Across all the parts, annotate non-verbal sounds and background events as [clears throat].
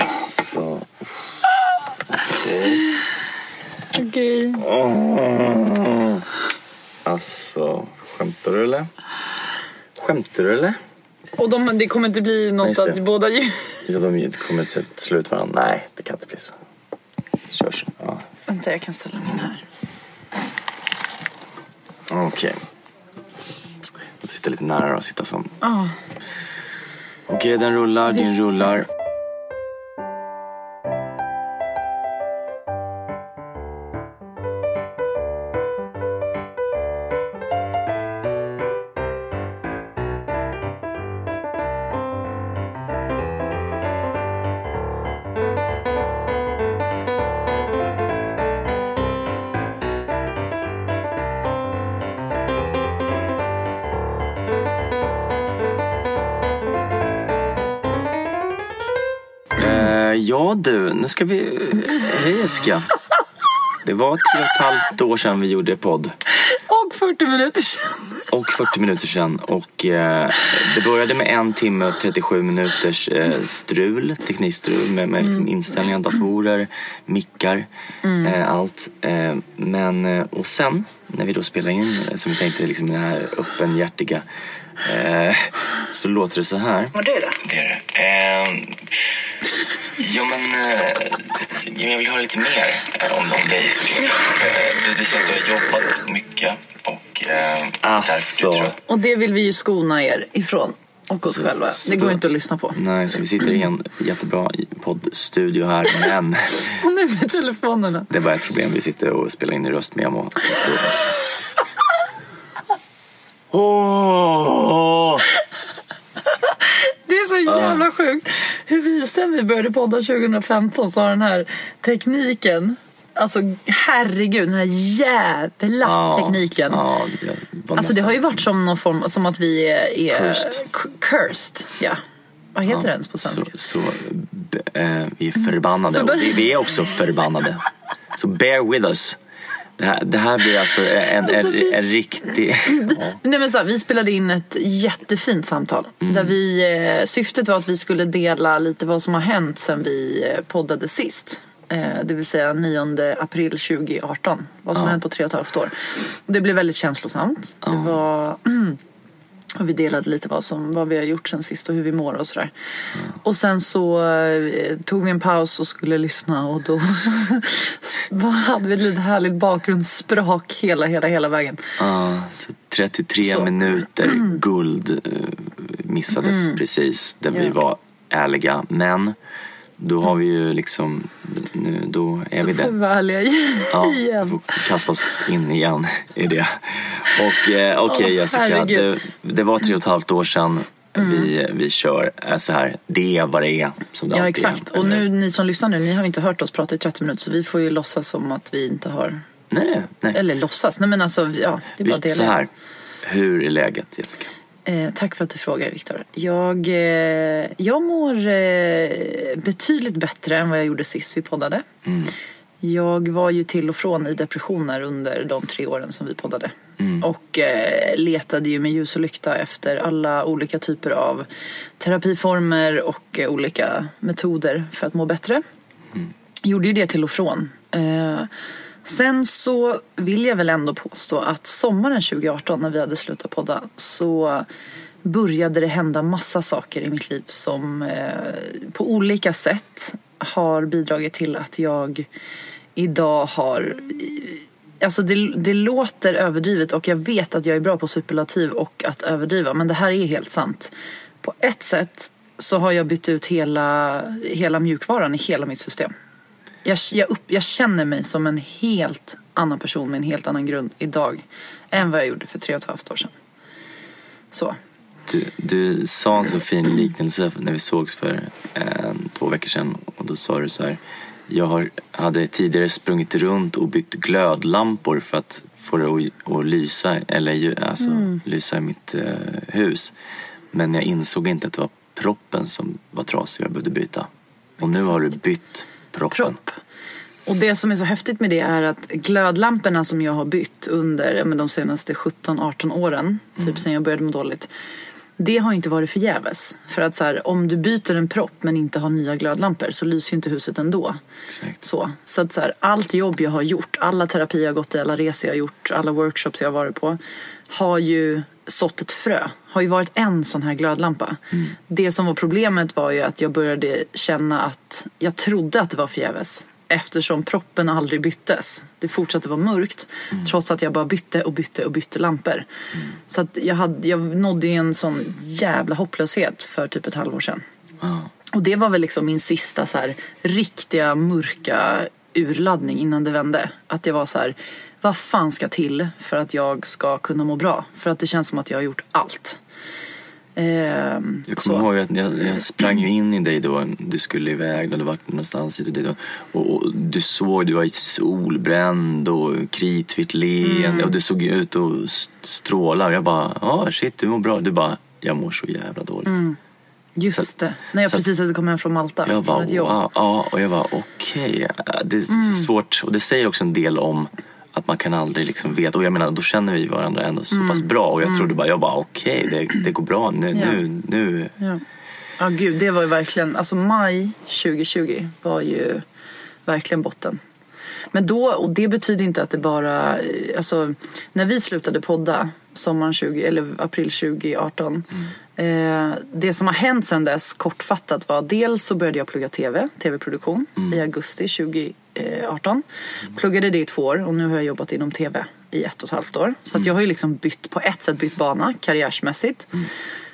Alltså... Okej. Åh. Alltså, skämtar du eller? Skämtar du eller? Och de, det kommer inte bli något att båda ju... Ja, de kommer till slut varandra. Nej, det kan inte bli så. Kör så. Ja. Vänta, jag kan ställa min här. Okej. De sitter lite nära och sitta som. Ah. Okej, den rullar, din rullar. Ja du, nu ska vi... Hej Jessica. Det var tre och ett halvt år sedan vi gjorde podd. Och 40 minuter sedan. Och 40 minuter sedan. Och eh, det började med en timme och 37 minuters eh, strul, teknikstrul med, med liksom inställningar, datorer, mickar, eh, allt. Eh, men, eh, och sen när vi då spelade in, eh, som vi tänkte liksom det här öppenhjärtiga, eh, så låter det så här. Vad är det? Det är det. Eh, ja, men eh, jag vill höra lite mer eh, om, om dig såklart. Eh, du säger att du har jobbat mycket och eh, Alltså. därför du tror Och det vill vi ju skona er ifrån. Och oss Så- själva. så Det går då- inte att lyssna på. Nej, så vi sitter i en jättebra poddstudio här, men [laughs] Och nu med telefonerna. det är bara ett problem. Vi sitter och spelar in i röstmemo. Så... Det är så jävla sjukt. Hur sen vi började podda 2015 så har den här tekniken, alltså herregud, den här jävla Ja, tekniken. Ja, Alltså det har ju varit som någon form, som att vi är, är Cursed. cursed. Ja. Vad heter det ens på Så, svenska? så b- eh, vi är förbannade Förba- vi, vi är också förbannade. [laughs] Så bear with us. Det här, det här blir alltså en, en, en, riktig... Ja. [laughs] Nej, men så här, vi spelade in ett jättefint samtal. Mm. Där vi, eh, syftet var att vi skulle dela lite vad som har hänt sen vi eh, poddade sist. Eh, det vill säga 9 april 2018. Vad som har hänt på tre och ett halvt år. Det blev väldigt känslosamt. Det var... [clears throat] Och vi delade lite vad, som, vad vi har gjort sen sist och hur vi mår och sådär. Och sen så eh, tog vi en paus och skulle lyssna och då [laughs] hade vi lite härligt bakgrundssprak hela, hela, hela vägen. Ja, så 33 Så. minuter [clears throat] guld eh, missades precis där vi Mm. Ja. var ärliga. Men då har vi ju liksom, nu, då är vi Då får vi där. vara ärliga Ja, vi igen. får kasta oss in igen i det. Och eh, okej Åh, Jessica, det, det var tre och ett halvt år sedan vi, vi kör eh, så här. Det är vad det är. Som det Ja alltid är. exakt. Och nu ni som lyssnar nu, ni har inte hört oss prata i 30 minuter så vi får ju låtsas som att vi inte har... Nej, nej. Eller låtsas, nej men alltså ja, det är bara Vi, så här. Hur är läget Jessica? Eh, tack för att du frågar Viktor. Jag, eh, jag mår eh, betydligt bättre än vad jag gjorde sist vi poddade. Jag var ju till och från i depressioner under de tre åren som vi poddade. Och eh, letade ju med ljus och lykta efter alla olika typer av terapiformer och eh, olika metoder för att må bättre. Gjorde ju det till och från. Sen så vill jag väl ändå påstå att sommaren 2018 när vi hade slutat podda så började det hända massa saker i mitt liv som eh, på olika sätt har bidragit till att jag idag har Alltså det, det låter överdrivet och jag vet att jag är bra på superlativ och att överdriva men det här är helt sant. På ett sätt så har jag bytt ut hela, hela mjukvaran i hela mitt system. Jag, jag, upp, jag känner mig som en helt annan person med en helt annan grund idag än vad jag gjorde för tre och ett halvt år sedan. Så. Du, du sa en så fin liknelse när vi sågs för eh, två veckor sedan och då sa du så här jag har, hade tidigare sprungit runt och bytt glödlampor för att få det att, att lysa, eller alltså, mm. lysa i mitt eh, hus. Men jag insåg inte att det var proppen som var trasig och jag behövde byta. Och nu har du bytt proppen. Propp. Och det som är så häftigt med det är att glödlamporna som jag har bytt under de senaste 17-18 åren, typ mm. typ sen jag började må dåligt det har inte varit förgäves. För att så här, om du byter en propp men inte har nya glödlampor så lyser ju inte huset ändå. Exakt. Så, så att så här, allt jobb jag har gjort, alla terapier jag har gått i, alla resor jag har gjort, alla workshops jag har varit på har ju sått ett frö. Har ju varit en sån här glödlampa. Mm. Det som var problemet var ju att jag började känna att jag trodde att det var förgäves eftersom proppen aldrig byttes. Det fortsatte vara mörkt mm. trots att jag bara bytte och bytte och bytte lampor. Mm. Så att jag, hade, jag nådde en sån jävla hopplöshet för typ ett halvår sedan. Mm. Och det var väl liksom min sista så här riktiga mörka urladdning innan det vände. Att jag var så här, vad fan ska till för att jag ska kunna må bra? För att det känns som att jag har gjort allt. Eh, jag kommer ihåg att jag, jag, sprang ju in i dig då, du skulle iväg, du hade varit någonstans hit och dit. Och, och, du såg, du var solbränd och kritvitt leende mm. och du såg ut att stråla. Jag bara, ja ah, shit du mår bra. Du bara, jag mår så jävla dåligt. Mm. Just så, det, när jag precis hade kommit hem från Malta. Jag bara, wow, ja, och jag var okej. Okay. Det är mm. svårt och det säger också en del om att man kan aldrig liksom veta. Och jag menar, då känner vi varandra ändå så mm. pass bra. Och jag mm. trodde bara, jag bara okej, okay, det, det går bra nu. Ja. nu, nu. Ja. ja, gud, det var ju verkligen, alltså maj 2020 var ju verkligen botten. Men då, och det betyder inte att det bara, eh, alltså när vi slutade podda sommaren 20, eller april 2018. Mm. Eh, det som har hänt sedan dess kortfattat var dels så började jag plugga tv, tv-produktion mm. i augusti 20 Eh, 18. Pluggade det i två år och nu har jag jobbat inom tv i ett och ett halvt år. Så mm. jag har ju liksom bytt, på ett sätt bytt bana karriärsmässigt. Mm.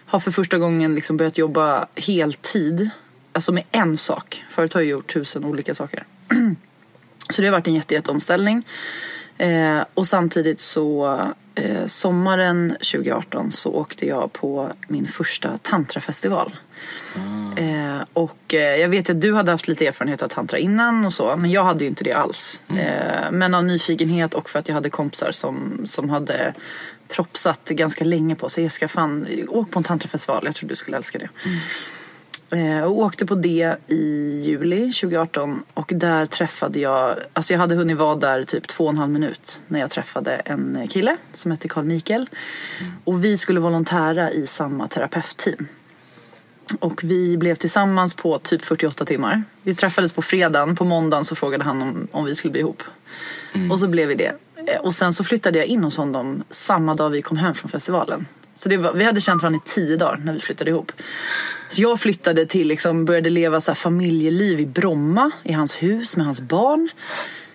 Har för första gången liksom börjat jobba heltid. Alltså med en sak. Förut har jag gjort tusen olika saker. [clears throat] så det har varit en jätte, jätteomställning. Eh, och samtidigt så eh, sommaren 2018 så åkte jag på min första tantrafestival. Mm och eh, jag vet att du hade haft lite erfarenhet av tantra innan och så men jag hade ju inte det alls. Mm. Eh, men av nyfikenhet och för att jag hade kompisar som, som hade propsat ganska länge på sig. Jag ska fan, åk på en tantrafestival, jag tror du skulle älska det. Mm. Eh, och åkte på det i juli 2018 och där träffade jag, alltså jag hade hunnit vara där typ två och en halv minut när jag träffade en kille som hette Carl Mikael. Mm. Och vi skulle volontära i samma terapeutteam. Och vi blev tillsammans på typ 48 timmar. Vi träffades på fredagen, på måndagen så frågade han om, om vi skulle bli ihop. Mm. Och så blev vi det. Eh, och sen så flyttade jag in hos honom samma dag vi kom hem från festivalen. Så var, vi hade känt varandra i tio dagar när vi flyttade ihop. Så jag flyttade till, liksom, började leva så familjeliv i Bromma, i hans hus med hans barn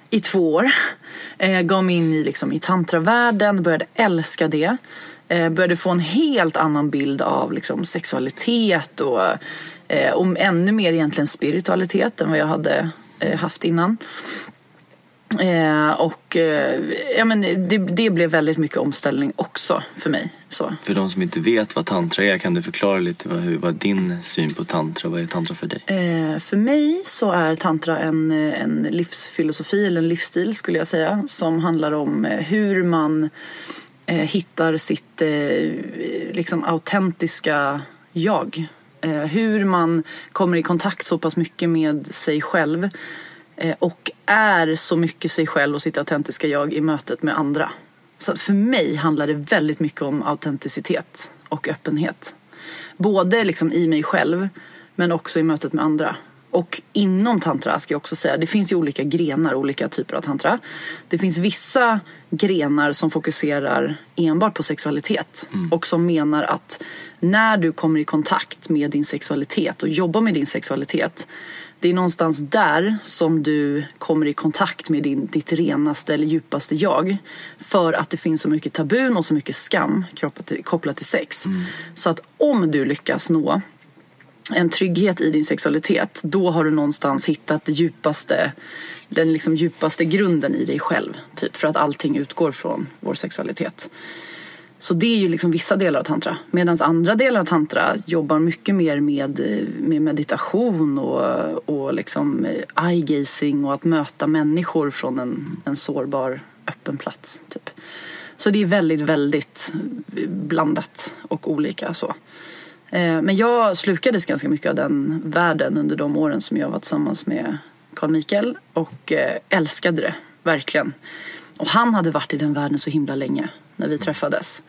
i två år. Eh, gav mig in i, liksom, i tantravärlden, började älska det. Eh, började få en helt annan bild av liksom, sexualitet och, eh, och ännu mer egentligen spiritualitet än vad jag hade eh, haft innan. Eh, och eh, ja, men det, det, blev väldigt mycket omställning också för mig. Så. För de som inte vet vad tantra är, kan du förklara lite vad, hur, vad din syn på tantra? Vad är tantra för dig? Eh, för mig så är tantra en, en livsfilosofi, eller en livsstil skulle jag säga, som handlar om hur man eh, hittar sitt eh, liksom autentiska jag. Eh, hur man kommer i kontakt så pass mycket med sig själv Eh, och är så mycket sig själv och sitt autentiska jag i mötet med andra. Så för mig handlar det väldigt mycket om autenticitet och öppenhet. Både liksom i mig själv men också i mötet med andra. Och inom tantra ska jag också säga, det finns ju olika grenar, olika typer av tantra. Det finns vissa grenar som fokuserar enbart på sexualitet och som menar att när du kommer i kontakt med din sexualitet och jobbar med din sexualitet det är någonstans där som du kommer i kontakt med din, ditt renaste eller djupaste jag. För att det finns så mycket tabun och så mycket skam kopplat till, kopplat till sex. Så att om du lyckas nå en trygghet i din sexualitet, då har du någonstans hittat det djupaste, den liksom djupaste grunden i dig själv. Typ för att allting utgår från vår sexualitet. Så det är ju liksom vissa delar av tantra. Medan andra delar av tantra jobbar mycket mer med, med meditation och, och liksom eh, eye-gazing och att möta människor från en, en sårbar, öppen plats. Typ. Så det är väldigt, väldigt eh, blandat och olika så. Eh, Men jag slukades ganska mycket av den världen under de åren som jag var tillsammans med Carl Mikael och eh, älskade det, verkligen. Och han hade varit i den världen så himla länge när vi träffades.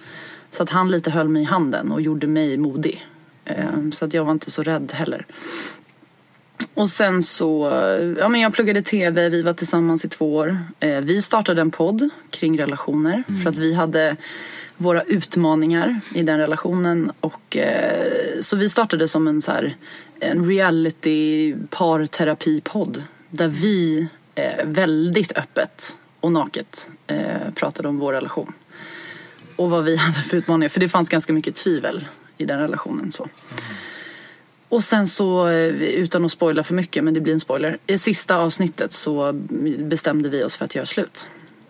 Så att han lite höll mig i handen och gjorde mig modig. Eh, Så att jag var inte så rädd heller. Och sen så, ja men jag pluggade tv, vi var tillsammans i två år. Vi startade en podd kring relationer för att vi hade våra utmaningar i den relationen. Och, eh, så vi startade som en, så här, en reality parterapipodd där vi eh, väldigt öppet och naket eh, pratade om vår relation. Och vad vi [laughs] hade för utmaningar, för det fanns ganska mycket tvivel i den relationen. så. Och sen så, eh, utan att spoila för mycket, men det blir en spoiler. I sista avsnittet så bestämde vi oss för att göra slut.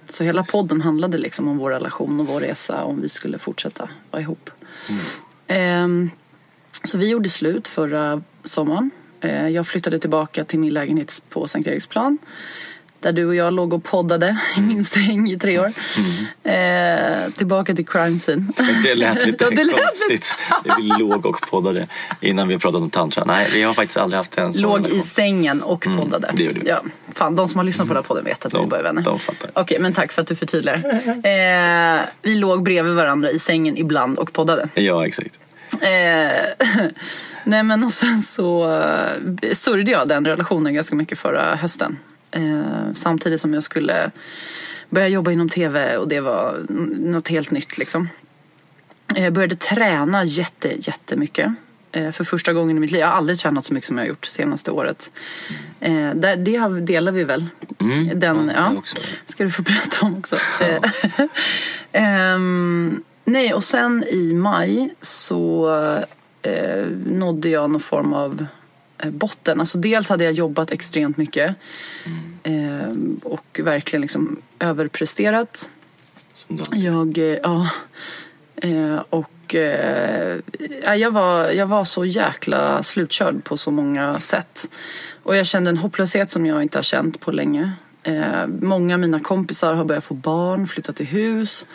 Så hela podden handlade liksom om vår relation och vår resa, om vi skulle fortsätta vara ihop. Ehm, så vi gjorde slut förra sommaren. Eh, Jag flyttade tillbaka till min lägenhet på Sankt Eriksplan. Där du och jag låg och poddade [laughs] i min säng i tre år. Eh, tillbaka till crime scene. Det lät lite [laughs] det lät konstigt. Vi låg och poddade innan vi pratade om tantra. Nej, vi har faktiskt aldrig haft en sån Låg i relation. sängen och poddade. det gjorde vi. Ja, fan, de som har lyssnat på den här podden vet att vi De- är bara vänner. de fattar. Okej, men tack för att du förtydligar. Eh, vi låg bredvid varandra i sängen ibland och poddade. Ja, exakt. Eh, [laughs] nej men och sen så eh, sörjde jag den relationen ganska mycket förra hösten. Eh, samtidigt som jag skulle börja jobba inom tv och det var något helt nytt liksom. Jag började träna jätte, jättemycket. Eh, för första gången i mitt liv. Jag har aldrig tränat så mycket som jag har gjort senaste året. Eh, där, det delar vi väl. Mm, Den, ja, ja, det också. ska du få berätta om också. Eh, [laughs] ehm, nej, och sen i maj så eh, nådde jag någon form av eh, botten. Alltså dels hade jag jobbat extremt mycket eh, och verkligen liksom överpresterat. Jag, eh, ja. Eh, och eh, ja, jag, var, jag var så jäkla slutkörd på så många sätt. Och jag kände en hopplöshet som jag inte har känt på länge. Eh, många av mina kompisar har börjat få barn, flyttat till hus.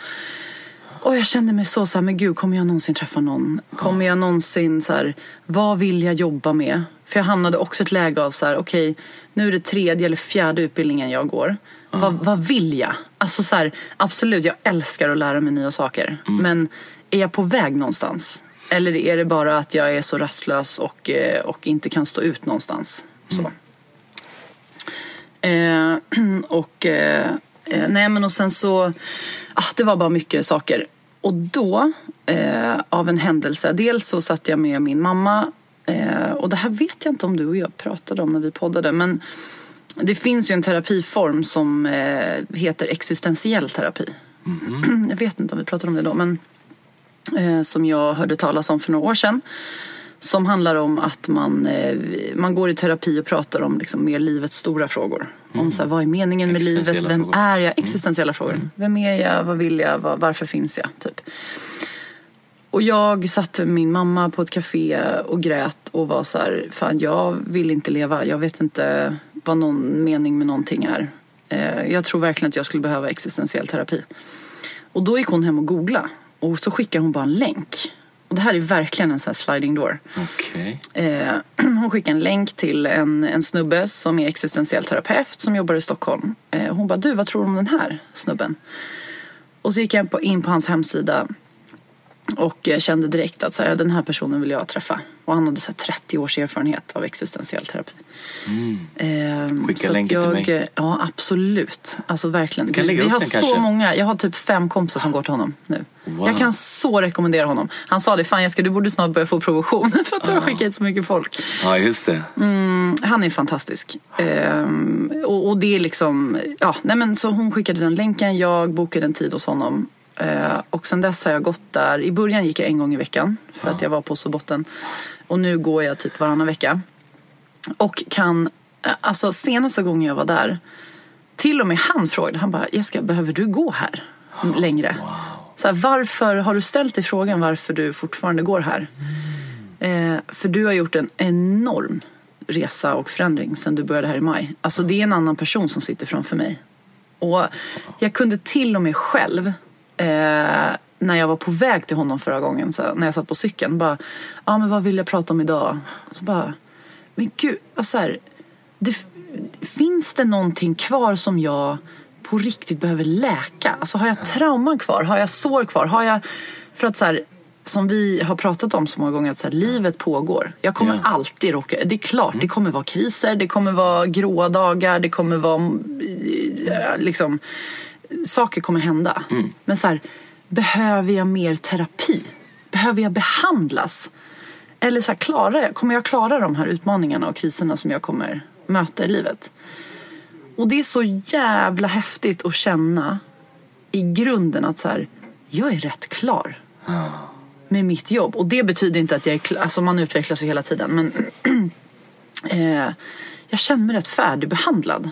Och jag kände mig så så här, men gud, kommer jag någonsin träffa någon? Kommer jag någonsin så här, vad vill jag jobba med? För jag hamnade också i ett läge av så här, okej, nu är det tredje eller fjärde utbildningen jag går. Vad, vad vill jag? Alltså så här, absolut, jag älskar att lära mig nya saker. Men är jag på väg någonstans? Eller är det bara att jag är så rastlös och, eh, och inte kan stå ut någonstans? Så. Eh, [clears throat] och, eh, eh, nej men och sen så, ah, det var bara mycket saker. Och då, eh, av en händelse, dels så satt jag med min mamma eh, och det här vet jag inte om du och jag pratade om när vi poddade men det finns ju en terapiform som eh, heter existentiell terapi. [clears throat] Jag vet inte om vi pratade om det då men eh, som jag hörde talas om för några år sedan. Som handlar om att man, man går i terapi och pratar om liksom mer livets stora frågor. Om så här, vad är meningen med livet? Vem frågor. Mm. är jag? Existentiella frågor. Vem är jag? Vad vill jag? Varför finns jag? Typ. Och jag satt med min mamma på ett café och grät och var så här, fan jag vill inte leva. Jag vet inte vad någon mening med någonting är. Eh, Jag tror verkligen att jag skulle behöva existentiell terapi. Och då gick hon hem och googlade och så skickade hon bara en länk. Och det här är verkligen en sån här sliding door. Okej. Eh, [clears throat] hon skickade en länk till en, en snubbe som är existentiell terapeut som jobbar i Stockholm. Eh, hon bara, du vad tror du om den här snubben? Och så gick jag in på hans hemsida Och jag kände direkt att så här, den här personen vill jag träffa. Och han hade så här, 30 års erfarenhet av existentiell terapi. Ehm, Skicka länken till mig. Ja, absolut. Alltså verkligen. kan Vi har så kanske. många. Jag har typ fem kompisar som går till honom nu. Wow. Jag kan så rekommendera honom. Han sa det, fan Jessica du borde snart börja få provision [laughs] för att du har skickat hit så mycket folk. Ja, just det. Han är fantastisk. Ehm, och, och det är liksom, ja, nej men så hon skickade den länken, jag bokade en tid hos honom. Eh, och sen dess har jag gått där, i början gick jag en gång i veckan för att jag var på så botten. Och nu går jag typ varannan vecka. Och kan, eh, alltså senaste gången jag var där, till och med han frågade, han bara Jessica behöver du gå här längre? [gasps] Så här, varför har du ställt dig frågan varför du fortfarande går här? Eh, för du har gjort en enorm resa och förändring sen du började här i maj. Alltså det är en annan person som sitter framför mig. Och jag kunde till och med själv, eh, när jag var på väg till honom förra gången, så när jag satt på cykeln, bara, ja ah, men vad vill jag prata om idag? Så bara, men gud, alltså här, det, finns det någonting kvar som jag på riktigt behöver läka? Alltså har jag trauman kvar? Har jag sår kvar? Har jag, för att så här, som vi har pratat om så många gånger, att så här, livet pågår. Jag kommer Ja. alltid råka, det är klart, det kommer vara kriser, det kommer vara gråa dagar, det kommer vara eh, liksom, saker kommer hända. Men så här, behöver jag mer terapi? Behöver jag behandlas? Eller så här, klarar kommer jag klara de här utmaningarna och kriserna som jag kommer möta i livet? Och det är så jävla häftigt att känna i grunden att så här, jag är rätt klar med mitt jobb. Och det betyder inte att jag är klar, alltså man utvecklas ju hela tiden. Men [clears throat] eh, jag känner mig rätt färdigbehandlad.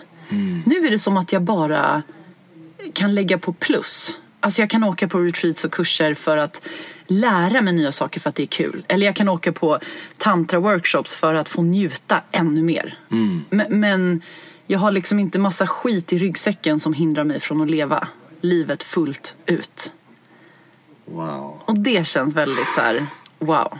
Nu är det som att jag bara kan lägga på plus. Alltså jag kan åka på retreats och kurser för att lära mig nya saker för att det är kul. Eller jag kan åka på tantra-workshops för att få njuta ännu mer. Men, men jag har liksom inte massa skit i ryggsäcken som hindrar mig från att leva livet fullt ut. Wow, Och det känns väldigt så här, wow.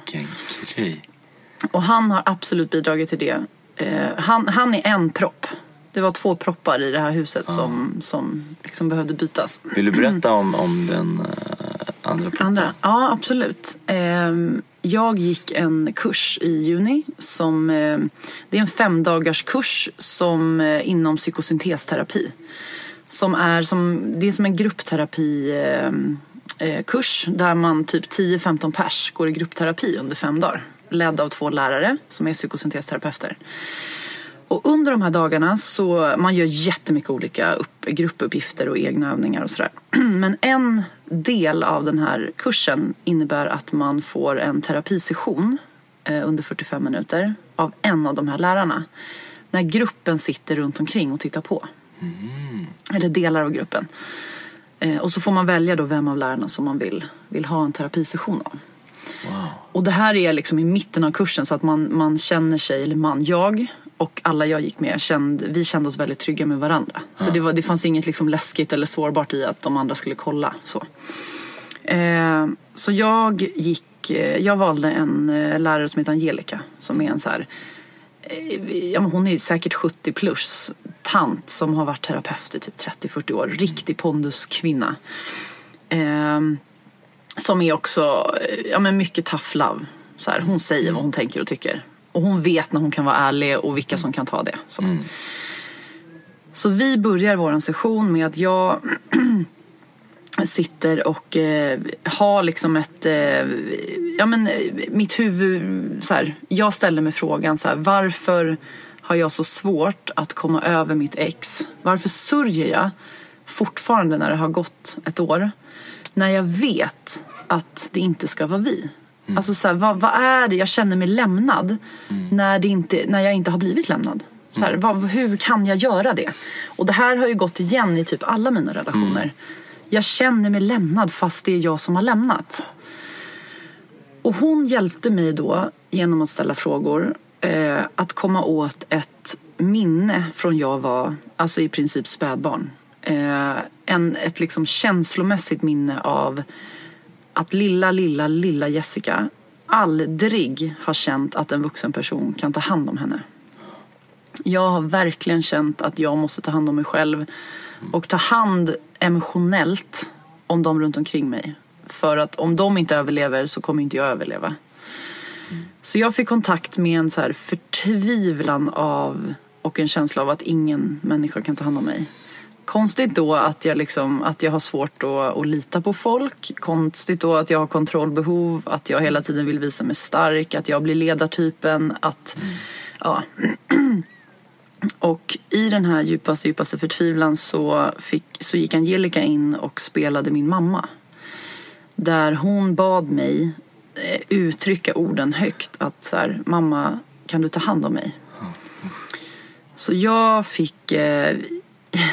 Och han har absolut bidragit till det. Eh, han, han är en propp. Det var två proppar i det här huset som, som liksom behövde bytas. Vill du berätta om, [clears throat] om den eh, andra proppen? Andra? Ja, absolut. Ehm, jag gick en kurs i juni. Som, eh, det är en femdagars kurs som, eh, inom psykosyntesterapi. Som är som, det är som en gruppterapi eh, eh, där man typ 10-15 pers går i gruppterapi under fem dagar. Ledd av två lärare som är psykosyntesteterapeuter. Och under de här dagarna så man gör jättemycket olika upp, gruppuppgifter och egna övningar och sådär. [clears throat] Men en del av den här kursen innebär att man får en terapisession eh, under 45 minuter av en av de här lärarna. När gruppen sitter runt omkring och tittar på. Eller delar av gruppen. Eh, och så får man välja då vem av lärarna som man vill, vill ha en terapisession av. Och det här är liksom i mitten av kursen så att man, man känner sig, eller man, jag och alla jag gick med, kände, vi kände oss väldigt trygga med varandra. Så det, var, det fanns inget liksom läskigt eller sårbart i att de andra skulle kolla. Så, eh, så jag gick, eh, jag valde en eh, lärare som heter Angelica som är en så här eh, Ja, hon är säkert 70 plus tant som har varit terapeut i typ 30-40 år. Riktig ponduskvinna. Ehm, som är också ja, men mycket tough love. Så här, hon säger vad hon tänker och tycker. Och hon vet när hon kan vara ärlig och vilka som kan ta det. Så, så vi börjar vår session med att jag [clears throat] sitter och eh, har liksom ett... Eh, ja, men, eh, mitt huvud... Så här, jag ställer mig frågan så här, varför har jag så svårt att komma över mitt ex? Varför sörjer jag fortfarande när det har gått ett år? När jag vet att det inte ska vara vi. Alltså så här, vad, vad är det? Jag känner mig lämnad när, det inte, när jag inte har blivit lämnad. Så här, vad, hur kan jag göra det? Och det här har ju gått igen i typ alla mina relationer. Jag känner mig lämnad fast det är jag som har lämnat. Och hon hjälpte mig då genom att ställa frågor eh, att komma åt ett minne från jag var alltså i princip spädbarn. Eh, en, ett liksom känslomässigt minne av att lilla, lilla, lilla Jessica aldrig har känt att en vuxen person kan ta hand om henne. Jag har verkligen känt att jag måste ta hand om mig själv och ta hand emotionellt om de runt omkring mig. För att om de inte överlever så kommer inte jag överleva. Så jag fick kontakt med en så här förtvivlan av och en känsla av att ingen människa kan ta hand om mig. Konstigt då att jag, liksom, att jag har svårt att, att lita på folk. Konstigt då att jag har kontrollbehov, att jag hela tiden vill visa mig stark, att jag blir ledartypen. Att, mm. ja. [clears throat] Och i den här djupaste, djupaste förtvivlan så, fick, så gick Angelica in och spelade min mamma. Där hon bad mig eh, uttrycka orden högt. Att så här, mamma, kan du ta hand om mig? Så jag fick eh,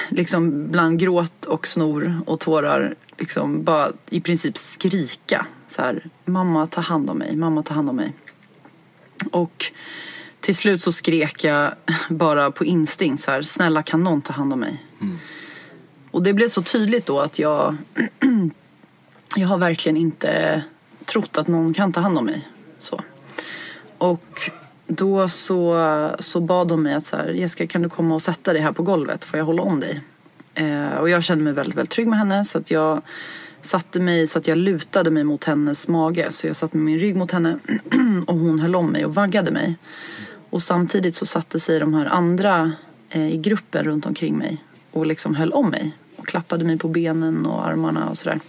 liksom bland gråt och snor och tårar liksom bara i princip skrika. Så här, mamma ta hand om mig, mamma ta hand om mig. Och till slut så skrek jag [laughs] bara på instinkt så här, snälla kan någon ta hand om mig? Mm. Och det blev så tydligt då att jag, [clears throat] jag har verkligen inte trott att någon kan ta hand om mig. Så. Och då så, så bad de mig att så här, Jessica kan du komma och sätta dig här på golvet, får jag hålla om dig? Eh, och jag kände mig väldigt, väldigt trygg med henne så att jag satte mig så att jag lutade mig mot hennes mage. Så jag satte med min rygg mot henne [clears throat] och hon höll om mig och vaggade mig. Och samtidigt så satte sig de här andra eh, i gruppen runt omkring mig och liksom höll om mig och klappade mig på benen och armarna och sådär.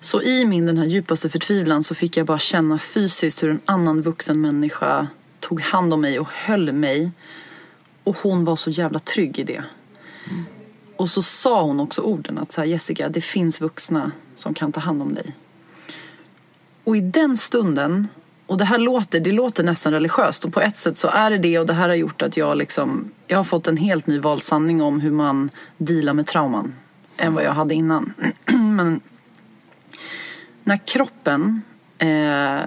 Så i min den här djupaste förtvivlan så fick jag bara känna fysiskt hur en annan vuxen människa tog hand om mig och höll mig. Och hon var så jävla trygg i det. Mm. Och så sa hon också orden att så här, Jessica, det finns vuxna som kan ta hand om dig. Och i den stunden, och det här låter, det låter nästan religiöst och på ett sätt så är det det och det här har gjort att jag liksom, jag har fått en helt ny valsanning om hur man dealar med trauman än vad jag hade innan. [clears throat] Men när kroppen, eh,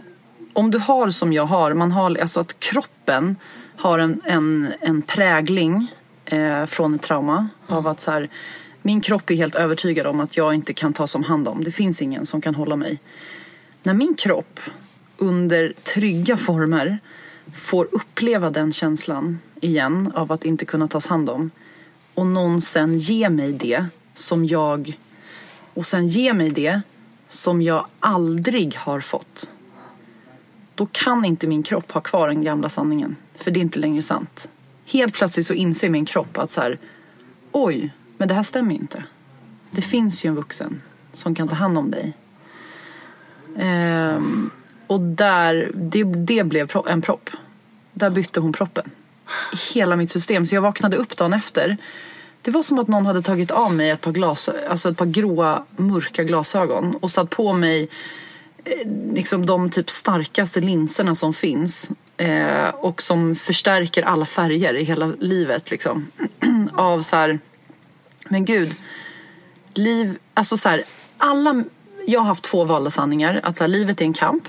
om du har som jag har, man har alltså att kroppen har en, en, en prägling eh, från ett trauma mm. av att så här, min kropp är helt övertygad om att jag inte kan tas om hand om. Det finns ingen som kan hålla mig. När min kropp under trygga former får uppleva den känslan igen av att inte kunna tas hand om och någon sen ger mig det som jag och sen ger mig det som jag aldrig har fått. Då kan inte min kropp ha kvar den gamla sanningen. För det är inte längre sant. Helt plötsligt så inser min kropp att så här, oj, men det här stämmer ju inte. Det finns ju en vuxen som kan ta hand om dig. Ehm, och där, det, det blev en propp. Där bytte hon proppen. I hela mitt system. Så jag vaknade upp dagen efter det var som att någon hade tagit av mig ett par, glas, alltså ett par gråa, mörka glasögon och satt på mig eh, liksom de typ starkaste linserna som finns eh, och som förstärker alla färger i hela livet. Liksom. [clears throat] Av så här, men gud, liv, alltså så här, alla, jag har haft två valda sanningar. Att så här, livet är en kamp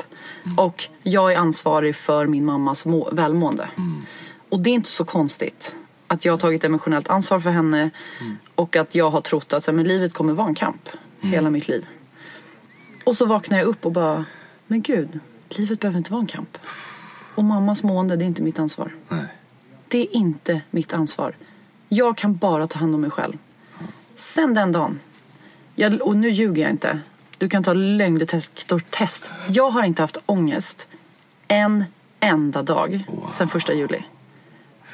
och jag är ansvarig för min mammas må, välmående. Mm. Och det är inte så konstigt att jag har tagit emotionellt ansvar för henne mm. och att jag har trott att så här, men livet kommer vara en kamp mm. hela mitt liv. Och så vaknar jag upp och bara, men gud, livet behöver inte vara en kamp. Och mammas mående, det är inte mitt ansvar. Nej. Det är inte mitt ansvar. Jag kan bara ta hand om mig själv. Sen den dagen, jag, och nu ljuger jag inte, du kan ta lögndetektortest. Jag har inte haft ångest en enda dag wow. sen första juli.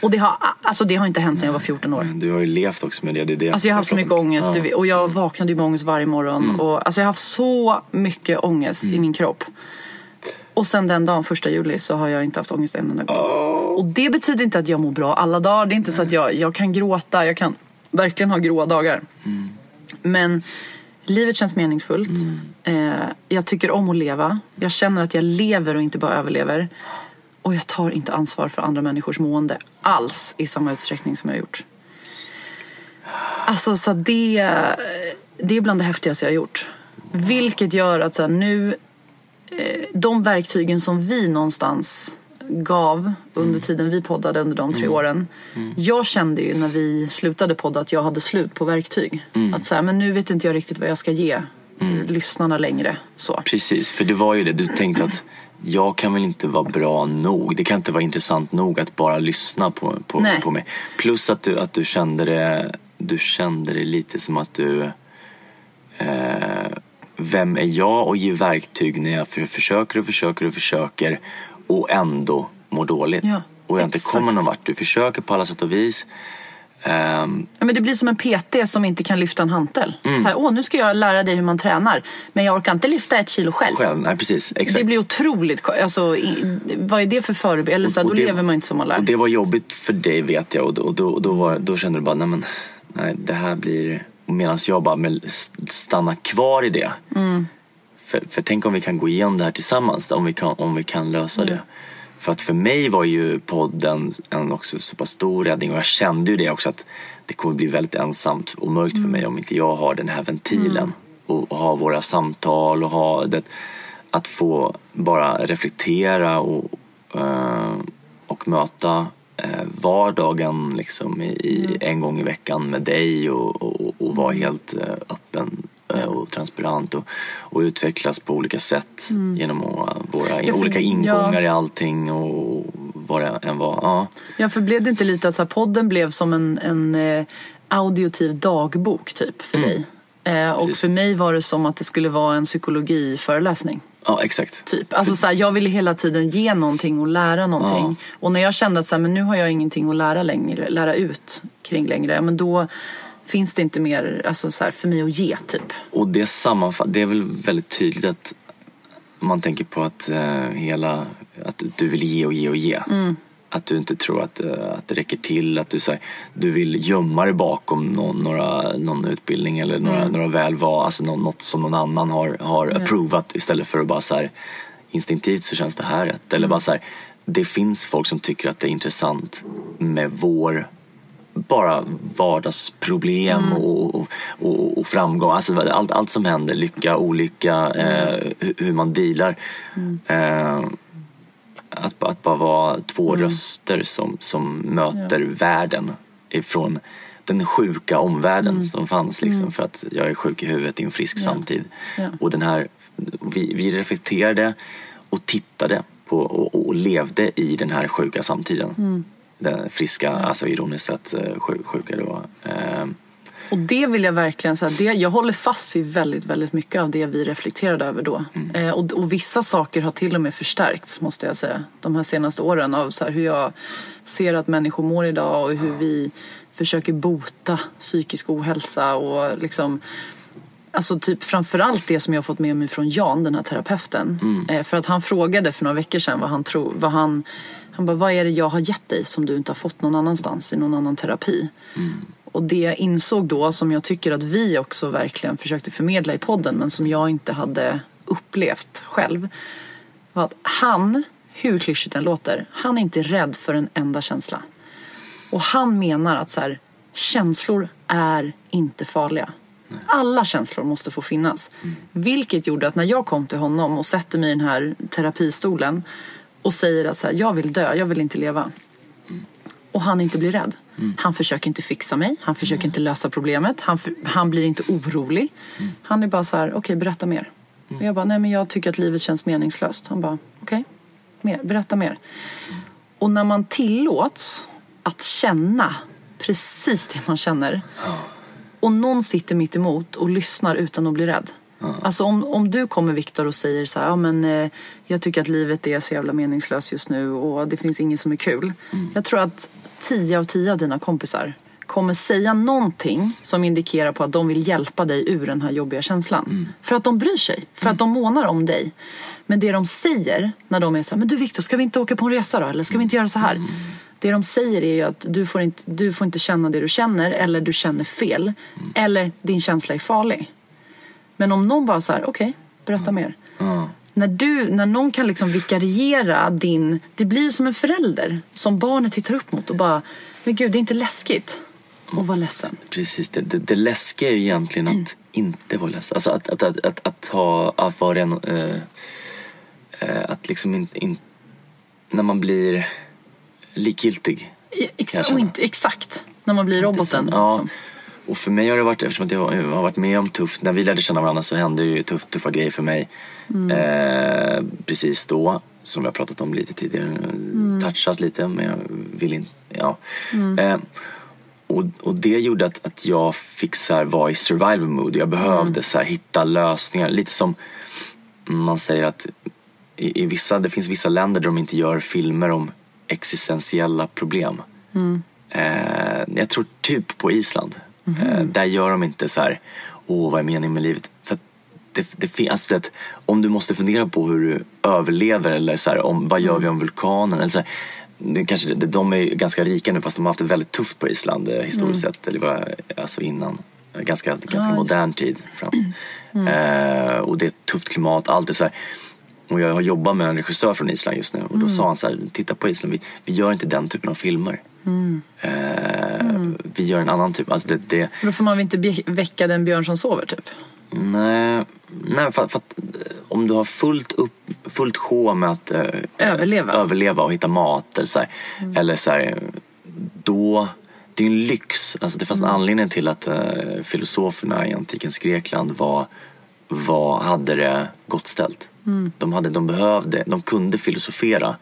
Och det har, alltså det har inte hänt sedan jag var 14 år. Du har ju levt också med det. det, det. Alltså jag har haft så mycket ångest ja. och jag vaknade med ångest varje morgon. Mm. Och, alltså jag har haft så mycket ångest mm. i min kropp. Och sen den dagen, första juli, så har jag inte haft ångest en enda gång. Oh. Och det betyder inte att jag mår bra alla dagar. Det är inte så att jag, jag kan gråta, jag kan verkligen ha gråa dagar. Mm. Men livet känns meningsfullt. Mm. Eh, jag tycker om att leva. Jag känner att jag lever och inte bara överlever. Och jag tar inte ansvar för andra människors mående alls i samma utsträckning som jag har gjort. Alltså så det, det är bland det häftigaste jag har gjort. Vilket gör att så här, nu, eh, de verktygen som vi någonstans gav under mm. tiden vi poddade under de tre mm. åren. Mm. Jag kände ju när vi slutade podda att jag hade slut på verktyg. Mm. Att så här, men nu vet inte jag riktigt vad jag ska ge mm. lyssnarna längre. Så. Precis, för det var ju det. Du tänkte att jag kan väl inte vara bra nog. Det kan inte vara intressant nog att bara lyssna på, på, på mig. Plus att du, att du kände det, du kände det lite som att du eh, vem är jag och ge verktyg när jag för, försöker och försöker och försöker och ändå mår dåligt. Ja, och jag inte kommer någon vart. Du försöker på alla sätt och vis. Ja, men det blir som en PT som inte kan lyfta en hantel. Mm. Så här, Åh, nu ska jag lära dig hur man tränar. Men jag orkar inte lyfta ett kilo själv. själv, nej precis. Exakt. Det blir otroligt... Alltså, i, vad är det för förebild? Och då det- lever man inte som man lär. Och det var jobbigt för dig vet jag och då, och då, och då, var, då kände du bara, nej men nej, det här blir... Medan jag bara men, stanna kvar i det. Mm. För, för tänk om vi kan gå igenom det här tillsammans, om vi kan, om vi kan lösa Mm. det. För att för mig var ju podden en också så pass stor räddning och jag kände ju det också att det kommer bli väldigt ensamt och mörkt Mm. för mig om inte jag har den här ventilen. Och, och ha våra samtal och ha det, att få bara reflektera och, eh, och möta eh, vardagen liksom i, i, en gång i veckan med dig och, och, och vara helt eh, öppen eh, och transparent och, och utvecklas på olika sätt genom att, våra Ja, för- olika ingångar ja. i allting och vad det än var. Ja. Ja, för blev det inte lite att så här, podden blev som en, en eh, audiotiv dagbok typ för dig? Eh, och Precis. för mig var det som att det skulle vara en psykologiföreläsning. ja, exakt. Typ. Alltså, så här, jag ville hela tiden ge någonting och lära någonting. Och när jag kände att så här, men nu har jag ingenting att lära, längre, lära ut kring längre, men då finns det inte mer alltså, så här, för mig att ge typ. Och det sammanfattar, det är väl väldigt tydligt att man tänker på att eh, hela, att du vill ge och ge och ge. Att du inte tror att, eh, att det räcker till, att du, så här, du vill gömma dig bakom någon, några, någon utbildning eller några, några väl var, alltså något, något som någon annan har, har approvat istället för att bara så här instinktivt så känns det här rätt. Eller bara så här, det finns folk som tycker att det är intressant med vår bara vardagsproblem och, och, och, och framgång. Alltså allt, allt som händer, lycka, olycka, eh, hur, man dealar. Eh, att, att bara vara två röster som, som möter världen ifrån den sjuka omvärlden som fanns. Liksom, För att jag är sjuk i huvudet i en frisk samtid. Ja. Och den här, vi, vi reflekterade och tittade på och, och levde i den här sjuka samtiden. Den friska, alltså ironiskt sett eh, sju- sjuka då. Eh, Och det vill jag verkligen säga, det, jag håller fast vid väldigt, väldigt mycket av det vi reflekterade över då. Eh, och, och vissa saker har till och med förstärkts måste jag säga. De här senaste åren av så här, hur jag ser att människor mår idag och hur vi försöker bota psykisk ohälsa och liksom Alltså typ framförallt det som jag fått med mig från Jan, den här terapeuten. Eh, för att han frågade för några veckor sedan vad han tror, vad han, han bara, vad är det jag har gett dig som du inte har fått någon annanstans i någon annan terapi? Och det jag insåg då, som jag tycker att vi också verkligen försökte förmedla i podden, men som jag inte hade upplevt själv, var att han, hur klyschigt den låter, han är inte rädd för en enda känsla. Och han menar att så här, känslor är inte farliga. Alla känslor måste få finnas. Vilket gjorde att när jag kom till honom och sätter mig i den här terapistolen och säger att så här, jag vill dö, jag vill inte leva. Och han inte blir rädd. Han försöker inte fixa mig, han försöker inte lösa problemet, han, f- han blir inte orolig. Han är bara så här, okej berätta mer. Och jag bara, nej men jag tycker att livet känns meningslöst. Han bara, okej, mer, berätta mer. Och när man tillåts att känna precis det man känner och någon sitter mitt emot och lyssnar utan att bli rädd. Alltså om, om du kommer Viktor och säger så här, ja men eh, jag tycker att livet är så jävla meningslöst just nu och det finns inget som är kul. Jag tror att tio av tio av dina kompisar kommer säga någonting som indikerar på att de vill hjälpa dig ur den här jobbiga känslan. För att de bryr sig, för att de månar om dig. Men det de säger när de är så här, men du Viktor, ska vi inte åka på en resa då? Eller ska vi inte göra så här? Det de säger är ju att du får, inte, du får inte känna det du känner eller du känner fel. Eller din känsla är farlig. Men om någon bara så här, okej, berätta mer. När, du, när någon kan liksom vikariera din... Det blir som en förälder som barnet tittar upp mot och bara, men gud, det är inte läskigt att vara ledsen. Precis, det, det, det läskiga är ju egentligen att [clears throat] inte vara ledsen. Alltså att, att, att, att, att ha, att vara en, eh, att liksom inte, in, när man blir likgiltig. Ex- inte, exakt, när man blir roboten. Ja. liksom. Och för mig har det varit, eftersom jag har varit med om tufft, när vi lärde känna varandra så hände ju tuff, tuffa grejer för mig. Eh, precis då, som jag pratat om lite tidigare, touchat lite men jag vill inte, ja. Eh, och, och, det gjorde att, att jag fick så här, vara i survival mood. Jag behövde så här, hitta lösningar. Lite som man säger att i, i vissa, det finns vissa länder där de inte gör filmer om existentiella problem. Eh, jag tror typ på Island. Eh, där gör de inte så här, åh vad är meningen med livet? För det, det, fin- alltså det, om du måste fundera på hur du överlever eller så här, om, vad gör vi om vulkanen? Eller så här, det kanske, de är ganska rika nu fast de har haft det väldigt tufft på Island eh, historiskt sett. Eller vad- alltså innan. Ganska, ganska just modern tid fram. Eh, och det är ett tufft klimat, allt är så här. Och jag har jobbat med en regissör från Island just nu och då sa han så här, titta på Island, vi, vi gör inte den typen av filmer. Eh, Vi gör en annan typ, alltså det, det Då får man väl inte väcka den björn som sover typ? Nej, nej för, för att eh, om du har fullt, upp, fullt sjå med att eh, Överleva. överleva och hitta mat eller så här, eller så här, då det är en lyx. Alltså det fanns en anledning till att eh, filosoferna i antikens Grekland var, var, hade det gott ställt. De, hade, de behövde, de kunde filosofera.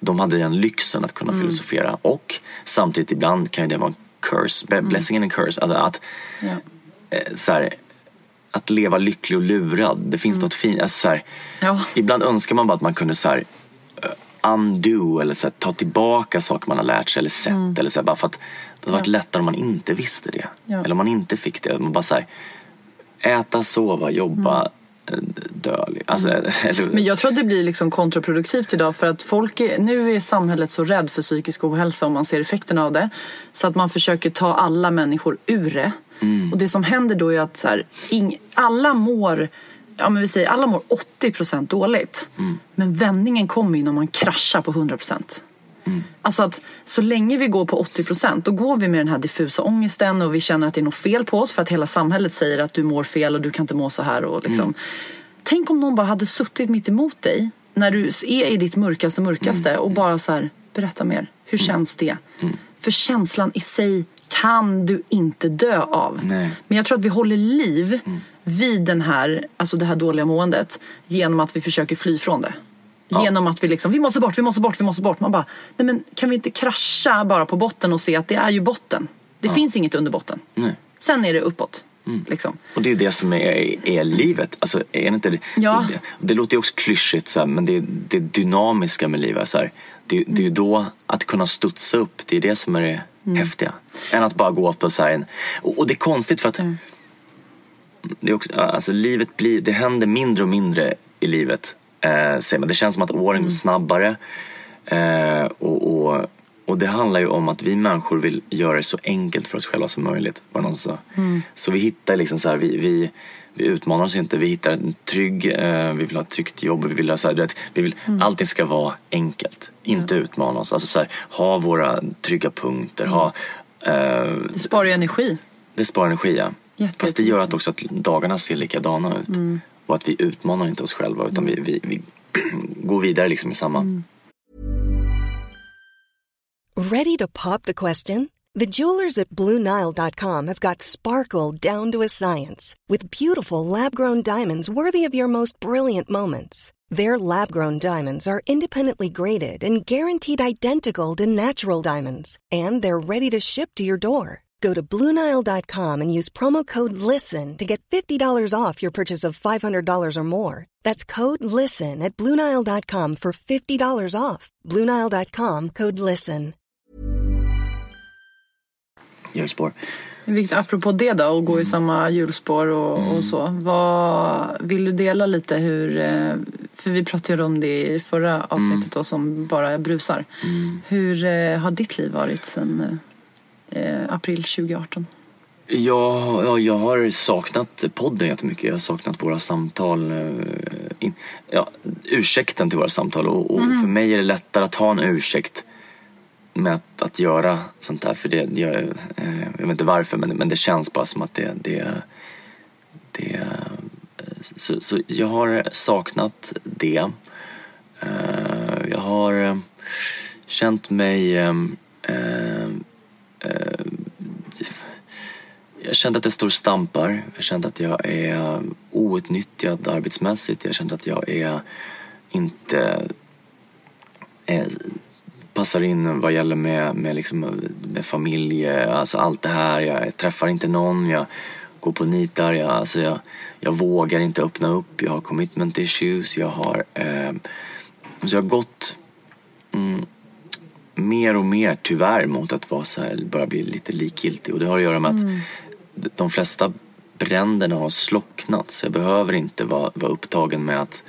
De hade den lyxen att kunna filosofera och samtidigt ibland kan ju det vara en curse, Be- blessing and a curse. Alltså att, Ja. eh, så här, att leva lycklig och lurad. Det finns något fint. Alltså, så här, Ja. Ibland önskar man bara att man kunde så här, eh, undo eller så här, ta tillbaka saker man har lärt sig eller sett. Eller så här, bara för att det hade varit lättare om man inte visste det. Ja. Eller om man inte fick det. Man bara så här, äta, sova, jobba, eh, dö. Alltså, [laughs] eller, Men jag tror att det blir liksom kontraproduktivt idag för att folk är, nu är samhället så rädd för psykisk ohälsa och man ser effekterna av det. Så att man försöker ta alla människor ur det. Och det som händer då är att så här, ing, alla mår Ja, men vi säger alla mår 80% dåligt. Men vändningen kommer ju när man kraschar på 100%. Alltså att så länge vi går på 80% då går vi med den här diffusa ångesten och vi känner att det är något fel på oss för att hela samhället säger att du mår fel och du kan inte må så här. Och liksom. Tänk om någon bara hade suttit mitt emot dig när du är i ditt mörkaste mörkaste och bara så här, berätta mer. Hur känns det? För känslan i sig kan du inte dö av. Nej. Men jag tror att vi håller liv vid den här, alltså det här dåliga måendet genom att vi försöker fly från det. Genom att vi liksom, vi måste bort, vi måste bort, vi måste bort. Man bara, nej men kan vi inte krascha bara på botten och se att det är ju botten. Det finns inget under botten. Nej. Sen är det uppåt. Liksom. Och det är det som är, är livet. Alltså, är det, inte det, Ja. det, det låter ju också klyschigt så här, men det det dynamiska med livet. Så här. Det, det är ju då att kunna studsa upp, det är det som är det häftiga. Än att bara gå på så här en... Och, och det är konstigt för att det, är också, alltså, livet blir, det händer mindre och mindre i livet. Eh, säger man. Det känns som att åren går snabbare. Eh, och, och, och det handlar ju om att vi människor vill göra det så enkelt för oss själva som möjligt. Var någon sa. Så vi hittar liksom så här, vi, vi, vi utmanar oss inte. Vi hittar en trygg, eh, vi vill ha ett tryggt jobb. Vi vill ha så här, vet, vi vill, Allting ska vara enkelt. Inte utmana oss. Alltså så här, ha våra trygga punkter. Ha, eh, Det sparar ju energi. det sparar energi ja. Fast det gör att också att dagarna ser likadana ut. Och att vi utmanar inte oss själva utan vi, vi, vi [clears throat] går vidare liksom i samma. Ready to pop the question? The jewelers at BlueNile.com have got sparkle down to a science with beautiful lab grown diamonds worthy of your most brilliant moments. Their lab grown diamonds are independently graded and guaranteed identical to natural diamonds, and they're ready to ship to your door. Go to BlueNile.com and use promo code LISTEN to get $50 off your purchase of $500 or more. That's code LISTEN at BlueNile.com for $50 off. BlueNile.com code LISTEN. Hjulspår. Viktigt, apropå det då, och gå i samma hjulspår och, och så. Vad, vill du dela lite hur, eh, för vi pratade ju om det i förra avsnittet då, som bara brusar. Hur eh, har ditt liv varit sedan eh, april 2018? Ja, ja, jag har saknat podden jättemycket. Jag har saknat våra samtal. eh, In, ja, ursäkten till våra samtal. Och, och för mig är det lättare att ha en ursäkt med att, att göra sånt här. För det, jag, eh, jag vet inte varför men, men det känns bara som att det... det, det eh, så, så jag har saknat det. Eh, Jag har känt mig... eh, Eh, jag kände att jag står och stampar. Jag kände att jag är outnyttjad arbetsmässigt. Jag kände att jag är inte... Är passar in vad gäller med, med, liksom, med familj, alltså allt det här. Jag träffar inte någon, jag går på nitar, jag, alltså jag, jag vågar inte öppna upp, jag har commitment issues, jag har... Eh, så jag har gått mm, mer och mer tyvärr mot att vara så här, bara bli lite likgiltig. Och det har att göra med mm. att de flesta bränderna har slocknat så jag behöver inte vara, vara upptagen med att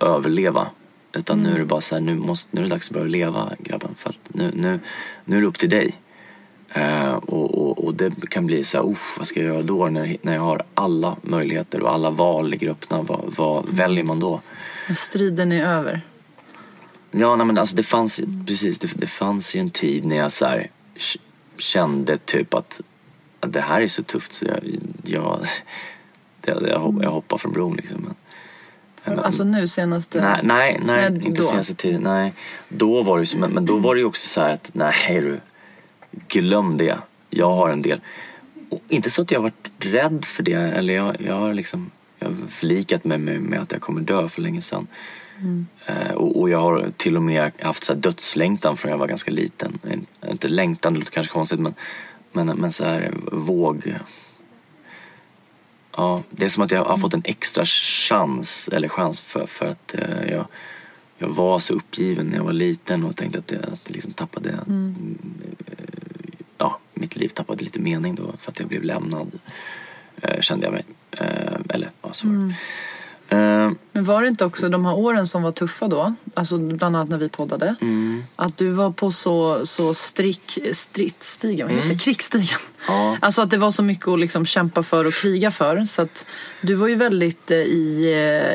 överleva. Utan mm. nu är det bara så här, nu, måste, nu är det dags att börja leva grabben. För nu, nu, nu är det upp till dig. Uh, och, och, och, det kan bli så här, vad ska jag göra då när, när jag har alla möjligheter och alla val ligger öppna? Vad, vad mm. väljer man då? Striden är över. Ja, nej, men alltså det fanns, precis, det, det fanns ju en tid när jag så här, kände typ att, att det här är så tufft så jag, jag, jag, jag hoppar från bron liksom. Men, alltså nu senaste? Nej, nej, nej inte då. senaste tiden. Nej. Då var det så, men, men då var det ju också så här att nej du, glöm det. Jag har en del. Och inte så att jag varit rädd för det eller jag, jag har liksom jag har förlikat mig med, med att jag kommer dö för länge sedan. Mm. Och, och, jag har till och med haft så dödslängtan från jag var ganska liten. Inte längtan, det låter kanske konstigt men, men, men så här våg Ja, det är som att jag har fått en extra chans, eller chans för, för att eh, jag, jag var så uppgiven när jag var liten och tänkte att jag att liksom tappade, mm. ja, mitt liv tappade lite mening då för att jag blev lämnad, eh, kände jag mig. Eh, eller, ja, så det. Mm. Eh, Men var det inte också de här åren som var tuffa då, alltså bland annat när vi poddade, mm. att du var på så, så strick, stridsstigen, vad heter mm. krigsstigen? Ja. Alltså att det var så mycket att liksom kämpa för och kriga för. Så att du var ju väldigt eh, i,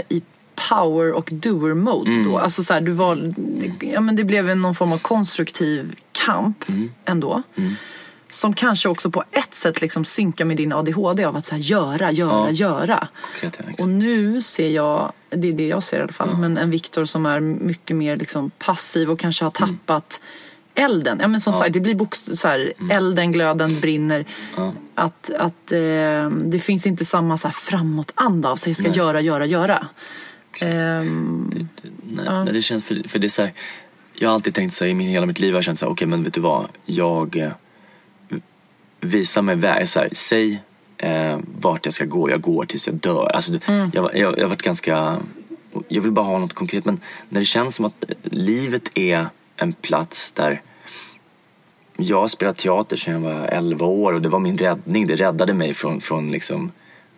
eh, i power och doer mode mm. då. Alltså så här, du var, ja men det blev någon form av konstruktiv kamp mm. ändå. Som kanske också på ett sätt liksom synkar med din ADHD av att så här, göra, göra, ja. göra. Och nu ser jag, det är det jag ser i alla fall, ja. men en Viktor som är mycket mer liksom passiv och kanske har mm. tappat mm. elden. Ja, men som ja. sagt, det blir bokst- så här, mm. elden, glöden brinner. Ja. Att, att eh, det finns inte samma så här, framåtanda av sig, ska nej. göra, göra, göra. Um, det, det, nej, ja. det känns, för, för det är så här, jag har alltid tänkt så här, i min, hela mitt liv har jag känt så här, okej okay, men vet du vad, jag eh, visa mig väg. Så här, säg eh, vart jag ska gå, jag går tills jag dör. Alltså, mm. jag, jag, jag har varit ganska... Jag vill bara ha något konkret men när det känns som att livet är en plats där jag har spelat teater sedan jag var 11 år och det var min räddning. Det räddade mig från, från liksom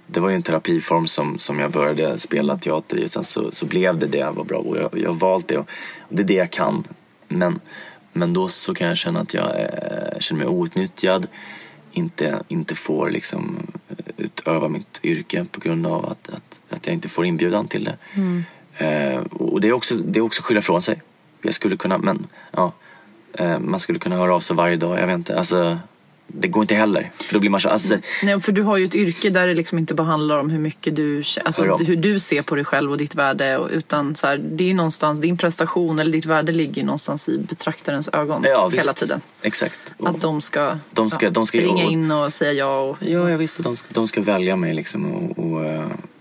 det var ju en terapiform som, som jag började spela teater i och sen så, så blev det det jag var bra och jag, jag har valt det och, och det är det jag kan. Men, men då så kan jag känna att jag eh, känner mig outnyttjad inte, inte får liksom utöva mitt yrke på grund av att, att, att jag inte får inbjudan till det. Mm. Eh, och det är också, det är också skylla ifrån sig. Jag skulle kunna, men ja, eh, man skulle kunna höra av sig varje dag. Jag vet inte, alltså det går inte heller. För då blir man så, alltså... Nej, för du har ju ett yrke där det liksom inte bara handlar om hur mycket du, alltså ja. hur du ser på dig själv och ditt värde. Utan så här, det är någonstans, din prestation eller ditt värde ligger någonstans i betraktarens ögon ja, hela visst. tiden. Exakt. Och att de ska, de ska, de ska ringa in och säga ja. Och, ja, ja visst. De ska, de ska välja mig liksom. Och, och,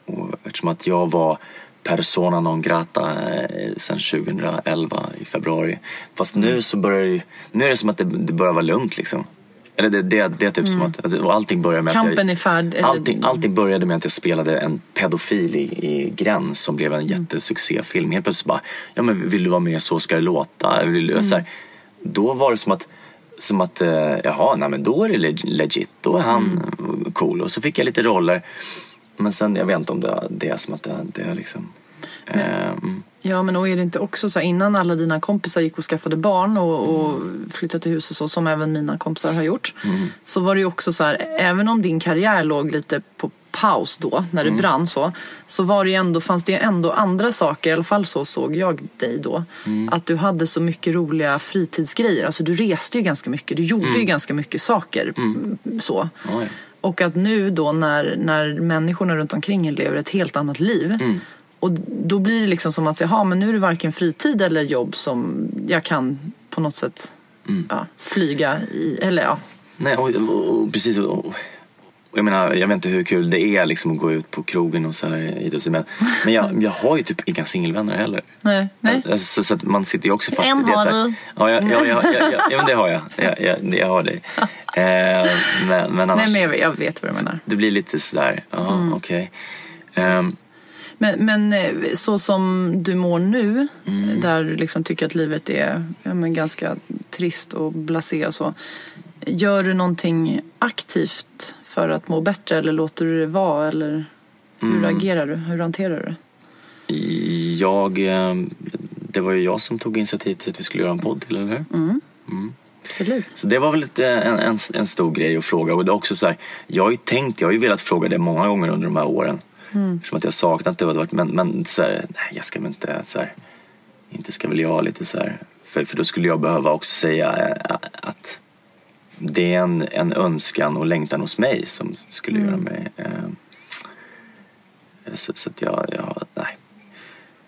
och, eftersom att jag var persona non grata eh, sen 2011 i februari. Fast mm. nu så börjar det, nu är det som att det, det börjar vara lugnt liksom. Eller det, det, det är typ mm. som att, alltså, allting började med Kampen att jag, är färd, allting, allting började med att jag spelade en pedofil i, i Gräns som blev en mm. jättesuccéfilm. Helt plötsligt bara, ja men vill du vara med Så ska det låta? Vill mm. så här, då var det som att som att, eh, jaha, nej men då är det legit, då är han mm. cool. Och så fick jag lite roller. Men sen, jag vet inte om det, det är som att det, det liksom men, ja men och är det inte också så innan alla dina kompisar gick och skaffade barn och, och flyttade till hus och så som även mina kompisar har gjort. Mm. Så var det ju också så här, även om din karriär låg lite på paus då när det mm. brann så. Så var det ändå, fanns det ändå andra saker, i alla fall så såg jag dig då. Mm. Att du hade så mycket roliga fritidsgrejer. Alltså du reste ju ganska mycket, du gjorde ju mm. ganska mycket saker. Mm. Så. Oj. Och att nu då när, när människorna runt omkring lever ett helt annat liv mm. Och då blir det liksom som att, jaha, men nu är det varken fritid eller jobb som jag kan på något sätt mm. ja, flyga i, eller ja. Nej, och, och, och precis. Och, Och jag menar, jag vet inte hur kul det är liksom att gå ut på krogen och så här idrottsligt. Men, men jag, jag har ju typ inga singelvänner heller. Nej. Nej. Alltså, så, så att man sitter ju också fast En i det. har så här. du. Ja, ja, ja, ja, ja, ja, men det har jag. Jag, jag, jag har det. Eh, men, men annars, Nej men jag, jag vet vad du menar. det blir lite sådär, ja Mm. okej. Ehm, Men, men eh, så som du mår nu, Mm. där du liksom tycker att livet är ja, men ganska trist och blasé och så. Gör du någonting aktivt för att må bättre eller låter du det vara? Eller hur Mm. agerar du? Hur hanterar du jag, eh, det var ju jag som tog initiativ till att vi skulle göra en podd, eller hur? Absolut. Så det var väl lite en, en, en stor grej att fråga. Och det är också så här, jag har ju tänkt, jag har ju velat fråga det många gånger under de här åren. Mm. Som att jag saknat det. Varit, men men så här, nej, jag ska väl inte så här, inte ska väl jag lite så här. För, för då skulle jag behöva också säga eh, att det är en, en önskan och längtan hos mig som skulle göra mig... Eh, så, så att jag, jag, nej,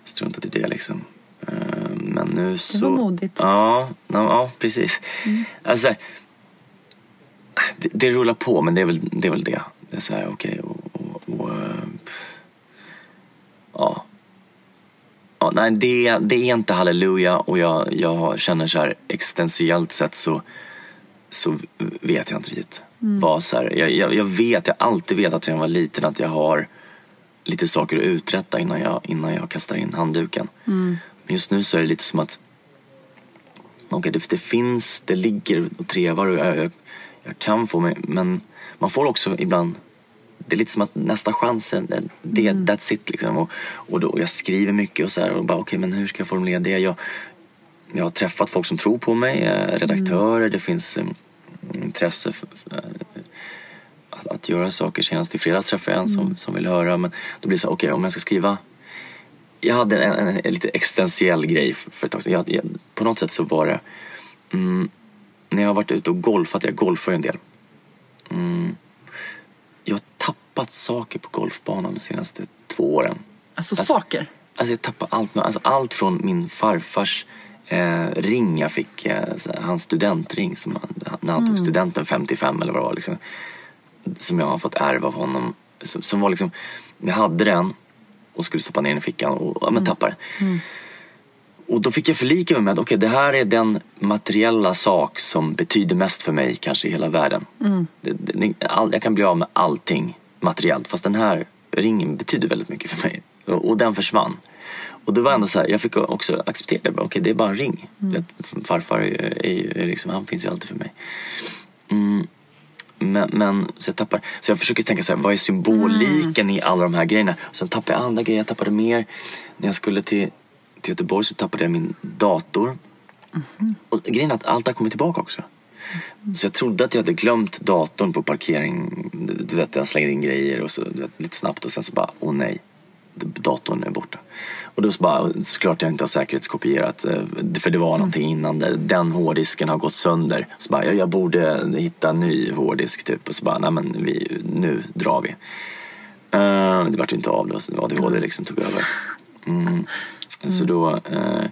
struntat i det liksom. Eh, men nu så... modigt. Ja, ja, ja precis. Alltså, det, det rullar på, men det är väl det. Är väl det. det är så här, okej, och, och, och, eh, ja. ja. Nej, det, det är inte halleluja och jag, jag känner så här existentiellt sett så, så vet jag inte riktigt. Vad så här, jag, jag, jag vet, jag har alltid vetat sedan jag var liten att jag har lite saker att uträtta innan jag, innan jag kastar in handduken. Men just nu så är det lite som att Okej, det, det finns, det ligger och trevar och jag, jag, jag kan få mig, men man får också ibland det är lite som att nästa chans, är- det, that's it liksom. Och, och då, jag skriver mycket och så här och bara okej men hur ska jag formulera det? Jag, jag har träffat folk som tror på mig, eh, redaktörer, det finns eh, intresse för, för, eh, att, att göra saker. Senast i fredags träffade jag en som, som vill höra men då blir det så okej om jag ska skriva jag hade en, en, en lite existentiell grej för, för ett tag sedan. Jag, jag, på något sätt så var det mm, när jag har varit ute och golfat, jag golfar ju en del. Mm, jag har tappat saker på golfbanan de senaste två åren. Alltså, saker. Alltså jag tappar allt, alltså allt från min farfars eh, ring jag fick, eh, hans studentring som han, när han tog studenten 55 eller vad det var. Liksom, som jag har fått ärva av honom. Som, som var liksom, jag hade den och skulle stoppa ner den i fickan och ja, men tappade den. Och då fick jag förlika mig med att okej, det här är den materiella sak som betyder mest för mig kanske i hela världen. Det, det, all, jag kan bli av med allting materiellt fast den här ringen betyder väldigt mycket för mig. Och, och den försvann. Och det var ändå så här, jag fick också acceptera det. Okej, det är bara en ring. Mm. Farfar är, är, är liksom, han finns ju alltid för mig. Mm. Men, men så jag tappar, så jag försöker tänka så här, vad är symboliken i alla de här grejerna? Och sen tappade jag andra grejer, jag tappade mer. När jag skulle till, till Göteborg så tappade jag min dator. Och grejen är att allt har kommit tillbaka också. Så jag trodde att jag hade glömt datorn på parkering. Du vet, jag slängde in grejer och så, vet, lite snabbt och sen så bara, åh nej. Datorn är borta. Och då så bara, såklart jag inte har säkerhetskopierat. eh, För det var någonting innan. det. Den hårddisken har gått sönder. Så bara, jag, jag borde hitta en ny hårddisk typ. Och så bara, nej men vi, nu drar vi. Eh, det vart ju inte av då. ADHD liksom tog över. Mm. Så då... eh,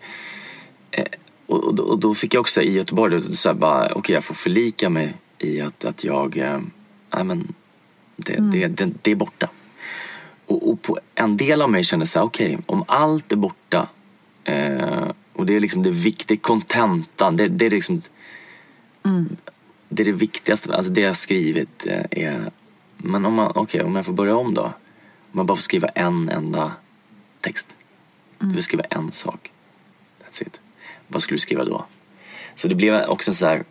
och, och, då- och då fick jag också i Göteborg, då, så här bara, okej jag får förlika mig i att, att jag, eh, nej men det, det, det, det är borta. Och, och på en del av mig kände så här, okej om allt är borta eh, och det är liksom det viktiga, kontentan, det, det är liksom det är det viktigaste, alltså det jag har skrivit eh, är, men om man, okej om jag får börja om då, om jag bara får skriva en enda text. Du får skriva en sak. That's it. Vad skulle du skriva då? Så det blev också så här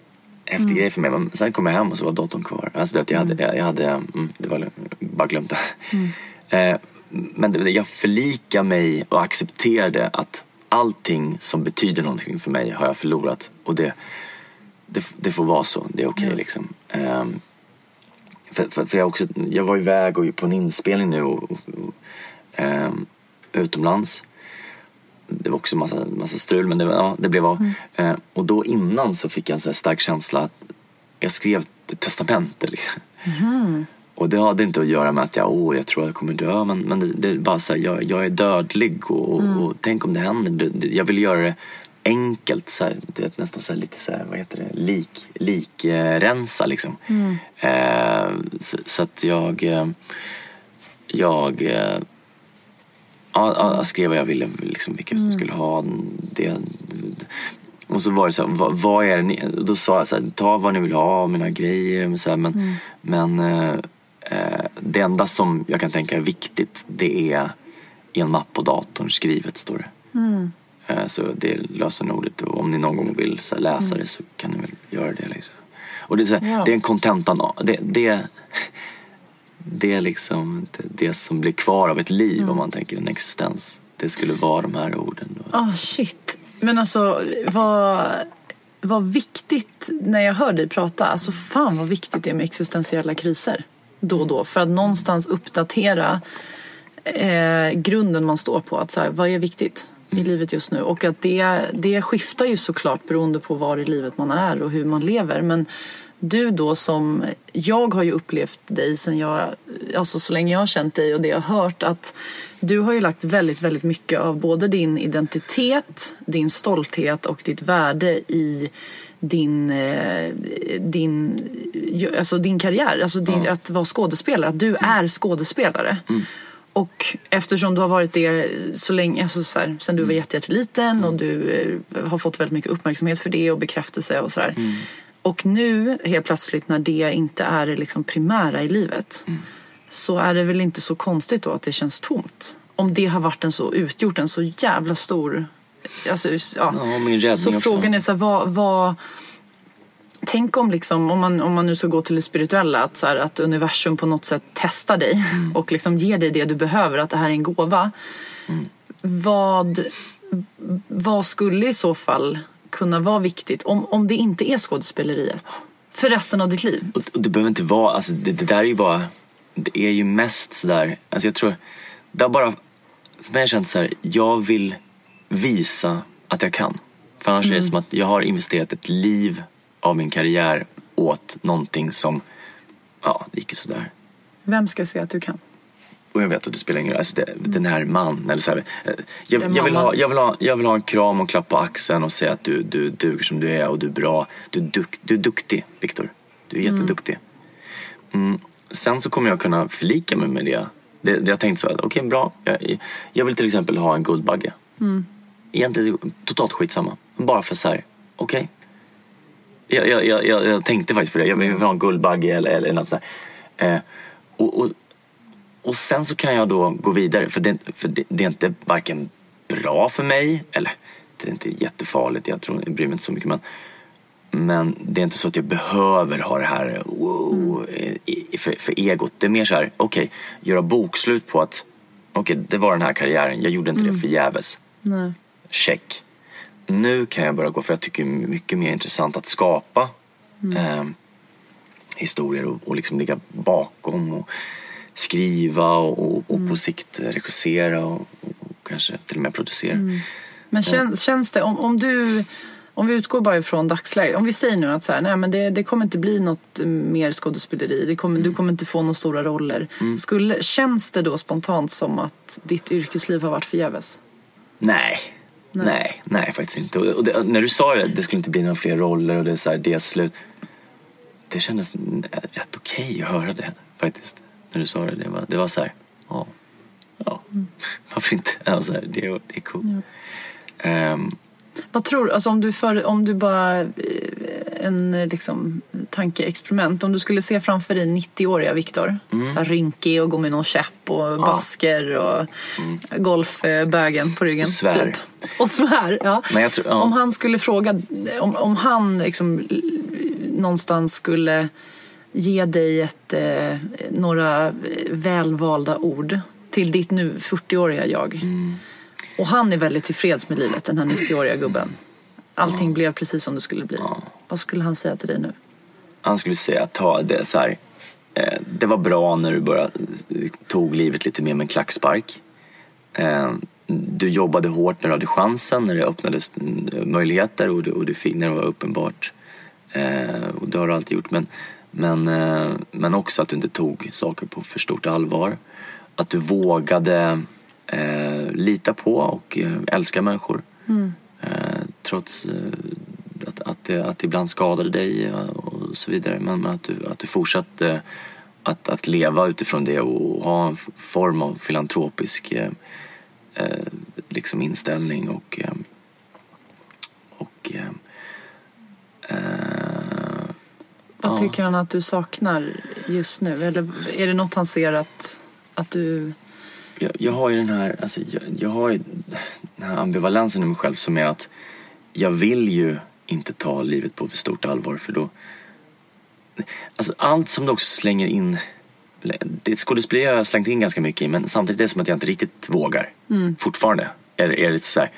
häftig grej för mig. Men sen kom jag hem och så var datorn kvar. Alltså det, att jag hade, jag, jag hade mm, det var bara glömt det. [laughs] Eh, men det, jag förlikar mig och accepterade att allting som betyder någonting för mig har jag förlorat. Och det, det, det får vara så. Det är okej liksom. Ehm, för, för, för jag, också, jag var iväg och på en inspelning nu och, och, och, ehm, utomlands. Det var också massa, massa strul men det, ja, det blev av. Eh, och då innan så fick jag en så stark känsla att jag skrev ett testamente. Liksom. Och det hade inte att göra med att jag, oh, jag tror att jag kommer dö. Men, men det, det är bara så här, jag, jag är dödlig och, och, och tänk om det händer. Jag vill göra det enkelt, så här, vet, nästan så här, lite så här, vad heter det, lik, likrensa liksom. Eh, så, så att jag, eh, jag eh, ja, ja, jag skrev vad jag ville, liksom, vilka som skulle ha det. Och så var det så här, vad, vad är det ni, då sa jag så här, ta vad ni vill ha, mina grejer. Men, så här, men, men eh, eh, det enda som jag kan tänka är viktigt, det är i en mapp på datorn skrivet, står det. Eh, Så det är lösenordet och om ni någon gång vill så här, läsa det så kan ni väl göra det. Liksom. Och det är, så här, Ja. det är en kontentan. av- Det, det, det är liksom det, som blir kvar av ett liv om man tänker en existens. Det skulle vara de här orden. Ah shit. Men alltså vad, vad viktigt när jag hör dig prata. Alltså fan vad viktigt det är med existentiella kriser. Då och då. För att någonstans uppdatera eh, grunden man står på. Att så här, vad är viktigt i livet just nu? Och att det, det skiftar ju såklart beroende på var i livet man är och hur man lever. Men du då som, jag har ju upplevt dig sen jag, alltså så länge jag har känt dig och det jag har hört att du har ju lagt väldigt, väldigt mycket av både din identitet, din stolthet och ditt värde i din, eh, din, alltså din karriär, alltså din, att vara skådespelare, att du är skådespelare. Och eftersom du har varit det så länge, alltså så här, sen du var jätte- jätteliten och du eh, har fått väldigt mycket uppmärksamhet för det och bekräftelse och sådär. Och nu helt plötsligt när det inte är det liksom primära i livet så är det väl inte så konstigt då att det känns tomt. Om det har varit en så, utgjort en så jävla stor... Alltså, ja. Ja, så också. frågan är så här, vad, vad, Tänk om, liksom, om, man, om man nu ska gå till det spirituella, att, så här, att universum på något sätt testar dig Mm. och liksom ger dig det du behöver, att det här är en gåva. Mm. Vad, vad skulle i så fall kunna vara viktigt om, om det inte är skådespeleriet? För resten av ditt liv? Och, och det behöver inte vara, alltså det, det där är ju bara, det är ju mest sådär, alltså jag tror, det har bara, för mig har känts såhär, jag vill visa att jag kan. För annars är det som att jag har investerat ett liv av min karriär åt någonting som, ja, det gick ju sådär. Vem ska se att du kan? Och jag vet att det spelar ingen roll, alltså det, den här man eller så här, eh, jag, jag, vill ha, jag, vill ha, jag vill ha en kram och klapp på axeln och säga att du, du duger som du är och du är bra. Du är, duk, du är duktig, Viktor. Du är jätteduktig. Mm. Sen så kommer jag kunna förlika mig med det. det, det jag tänkte så att, okej bra, jag, jag vill till exempel ha en Guldbagge. Egentligen totalt skitsamma. Bara för så här, okej. Jag, jag, jag, jag, jag tänkte faktiskt på det, jag vill ha en Guldbagge eller, eller något sånt. Eh, och, och, och sen så kan jag då gå vidare för det, för det, det är inte varken bra för mig eller det är inte jättefarligt, jag tror jag bryr mig inte så mycket men men det är inte så att jag behöver ha det här wow, för, för egot. Det är mer så här, okej, göra bokslut på att okej, det var den här karriären, jag gjorde inte det förgäves. Nej. Check. Nu kan jag börja gå, för jag tycker det är mycket mer intressant att skapa eh, historier och, och liksom ligga bakom och skriva och, och, och på sikt regissera och, och kanske till och med producera. Men känns, känns det, om, om du, om vi utgår bara ifrån dagsläget, om vi säger nu att så här, nej, men det, det kommer inte bli något mer skådespeleri, det kommer, du kommer inte få några stora roller. Skulle, känns det då spontant som att ditt yrkesliv har varit förgäves? Nej. Nej. nej, faktiskt inte. Och, och det, när du sa det, det skulle inte bli några fler roller och det är, så här, det är slut. Det kändes rätt okej att höra det faktiskt. När du sa det. Det var, det var så här, ja. ja. [laughs] Varför inte? Alltså, det, det är coolt. Ehm, Vad tror du, alltså om du, för, om du bara, eh, en liksom, tankeexperiment, om du skulle se framför dig 90-åriga Viktor, Mm. så rynkig och gå med någon käpp och basker och golfbögen på ryggen. Och svär. Typ. Och svär, ja. Jag tror- ja. Om han skulle fråga, om, om han liksom någonstans skulle ge dig ett, eh, några välvalda ord till ditt nu 40-åriga jag. Mm. Och han är väldigt tillfreds med livet, den här 90-åriga gubben. Allting blev precis som det skulle bli. Vad skulle han säga till dig nu? han skulle säga ta det så här. Eh, det var bra när du bara eh, tog livet lite mer med en klackspark. Eh, du jobbade hårt när du hade chansen, när det öppnades eh, möjligheter och du, och du fick när det var uppenbart. Eh, och det har du alltid gjort. Men, men, eh, men också att du inte tog saker på för stort allvar. Att du vågade eh, lita på och eh, älska människor. Eh, trots eh, att, att, det, att det ibland skadade dig och så vidare. Men, men att, du, att du fortsatte att, att leva utifrån det och ha en form av filantropisk eh, liksom inställning och, eh, och eh, eh, Vad tycker han att du saknar just nu? Eller är det något han ser att, att du... jag, jag har ju den här, alltså, jag, jag har ju den här ambivalensen i mig själv som är att jag vill ju inte ta livet på för stort allvar för då Alltså allt som du också slänger in det skådespeleri har jag slängt in ganska mycket i men samtidigt är det som att jag inte riktigt vågar. Fortfarande är, är lite så här,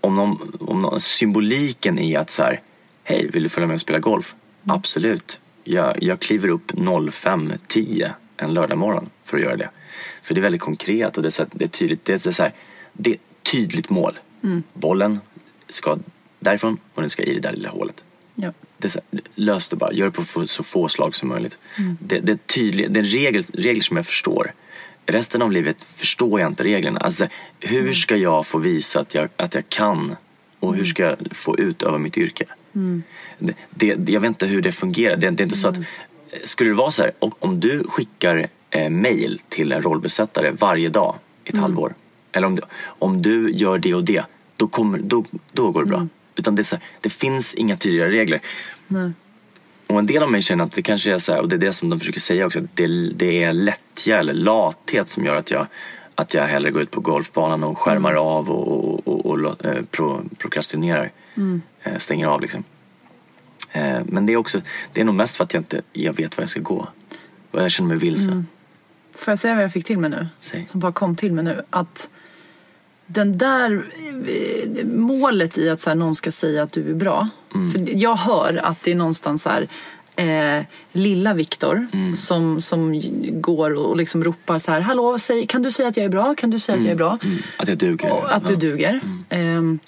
om, någon, om någon, symboliken i att så här, hej vill du följa med och spela golf? Absolut. Jag, jag kliver upp 05.10 en lördag morgon för att göra det. För det är väldigt konkret och det är, så det är tydligt. Det är, så här, det är ett tydligt mål. Bollen ska därifrån och den ska i det där lilla hålet. Ja. Det här, lös det bara, gör det på så få slag som möjligt. Det, det är tydligt, det är regler, regler som jag förstår. Resten av livet förstår jag inte reglerna. Alltså, hur ska jag få visa att jag, att jag kan och hur ska jag få utöva mitt yrke? Det, det, jag vet inte hur det fungerar. Det, det är inte så att, skulle det vara så här, och om du skickar eh, mail till en rollbesättare varje dag i ett halvår. Eller om du, om du gör det och det, då, kommer, då, då går det bra. Utan det, här, det finns inga tydliga regler. Nej. Och en del av mig känner att det kanske är så här, och det är det som de försöker säga också, att det, det är lättja eller lathet som gör att jag, att jag hellre går ut på golfbanan och skärmar av och, och, och, och, eh, pro, prokrastinerar. Eh, stänger av liksom. Eh, men det är också, det är nog mest för att jag inte jag vet var jag ska gå. Och jag känner mig vilse. Får jag säga vad jag fick till mig nu? Säg. Som bara kom till mig nu. Att den där eh, målet i att så här, någon ska säga att du är bra. För jag hör att det är någonstans så här, eh, lilla Viktor som, som går och liksom ropar så här. Hallå, säg, kan du säga att jag är bra? Kan du säga att jag är bra? Att jag duger. Och att du Ja. duger. Ehm,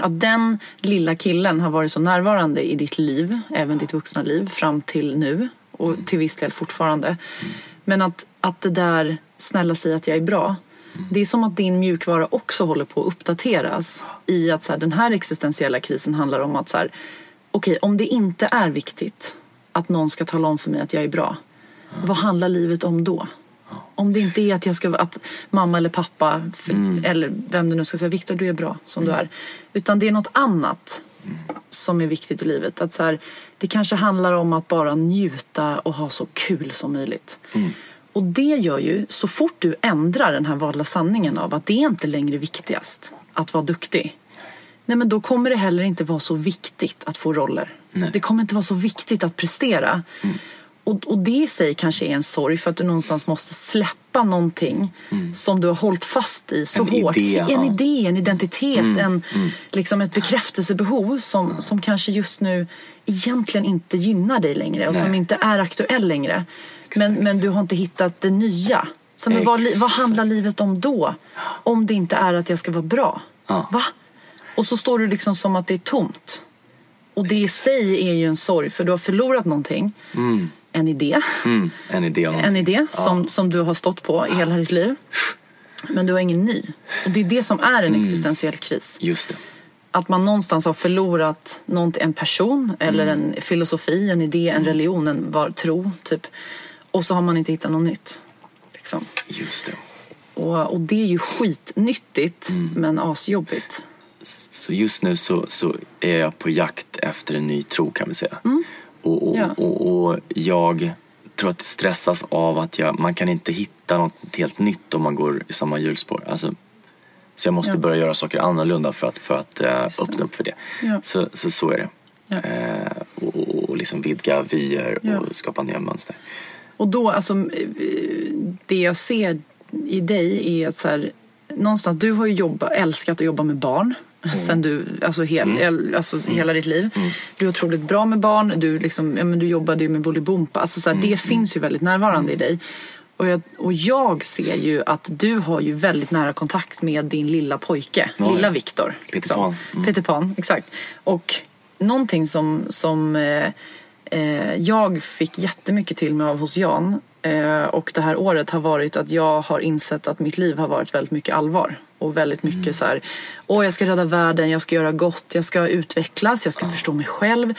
att den lilla killen har varit så närvarande i ditt liv, även ditt vuxna liv, fram till nu och till viss del fortfarande. Men att, att det där, snälla säg att jag är bra. Det är som att din mjukvara också håller på att uppdateras i att så här, den här existentiella krisen handlar om att så här, okej, om det inte är viktigt att någon ska tala om för mig att jag är bra, vad handlar livet om då? Om det inte är att jag ska att mamma eller pappa för, eller vem du nu ska säga, Viktor du är bra som du är. Utan det är något annat som är viktigt i livet. Att så här, det kanske handlar om att bara njuta och ha så kul som möjligt. Och det gör ju, så fort du ändrar den här valda sanningen av att det är inte längre viktigast att vara duktig. Nej men då kommer det heller inte vara så viktigt att få roller. Nej. Det kommer inte vara så viktigt att prestera. Och, och det i sig kanske är en sorg för att du någonstans måste släppa någonting som du har hållit fast i så Mm. En hårt. idé, en ja. Mm. idé, en identitet, En, liksom ett bekräftelsebehov som, som kanske just nu egentligen inte gynnar dig längre och som Nej. inte är aktuell längre. Men, men du har inte hittat det nya. Så men vad, vad handlar livet om då? Om det inte är att jag ska vara bra. Ja. Va? Och så står du liksom som att det är tomt. Och det i sig är ju en sorg för du har förlorat någonting. En idé. Mm, en idé En idé som, som du har stått på i hela ditt liv. Men du har ingen ny. Och det är det som är en existentiell kris. Just det. Att man någonstans har förlorat en person eller en filosofi, en idé, en religion, en var, tro typ. Och så har man inte hittat något nytt. Liksom. Just det. Och, och det är ju skitnyttigt men asjobbigt. Så just nu så, så är jag på jakt efter en ny tro kan vi säga. Och, och, Ja. och, och jag tror att det stressas av att jag, man kan inte hitta något helt nytt om man går i samma hjulspår. Alltså, så jag måste Ja. börja göra saker annorlunda för att, för att det. öppna upp för det. Ja. Så, så så är det. Ja. Eh, och, och, liksom vidga vyer och skapa nya mönster. Och då, alltså, eh, det jag ser i dig är att så här, någonstans, du har ju jobbat, älskat att jobba med barn. Sen du, alltså, hel, el- alltså hela ditt liv. Du är otroligt bra med barn. Du, liksom, ja, men du jobbade ju med Bolibompa. Alltså, så här, Det finns ju väldigt närvarande i dig. Och jag, och jag ser ju att du har ju väldigt nära kontakt med din lilla pojke. Ja, lilla ja. Viktor. Peter Pan. Mm. Peter Pan, exakt. Och någonting som, som eh, eh, jag fick jättemycket till mig av hos Jan och det här året har varit att jag har insett att mitt liv har varit väldigt mycket allvar. Och väldigt mycket Mm. så här, åh jag ska rädda världen, jag ska göra gott, jag ska utvecklas, jag ska förstå mig själv.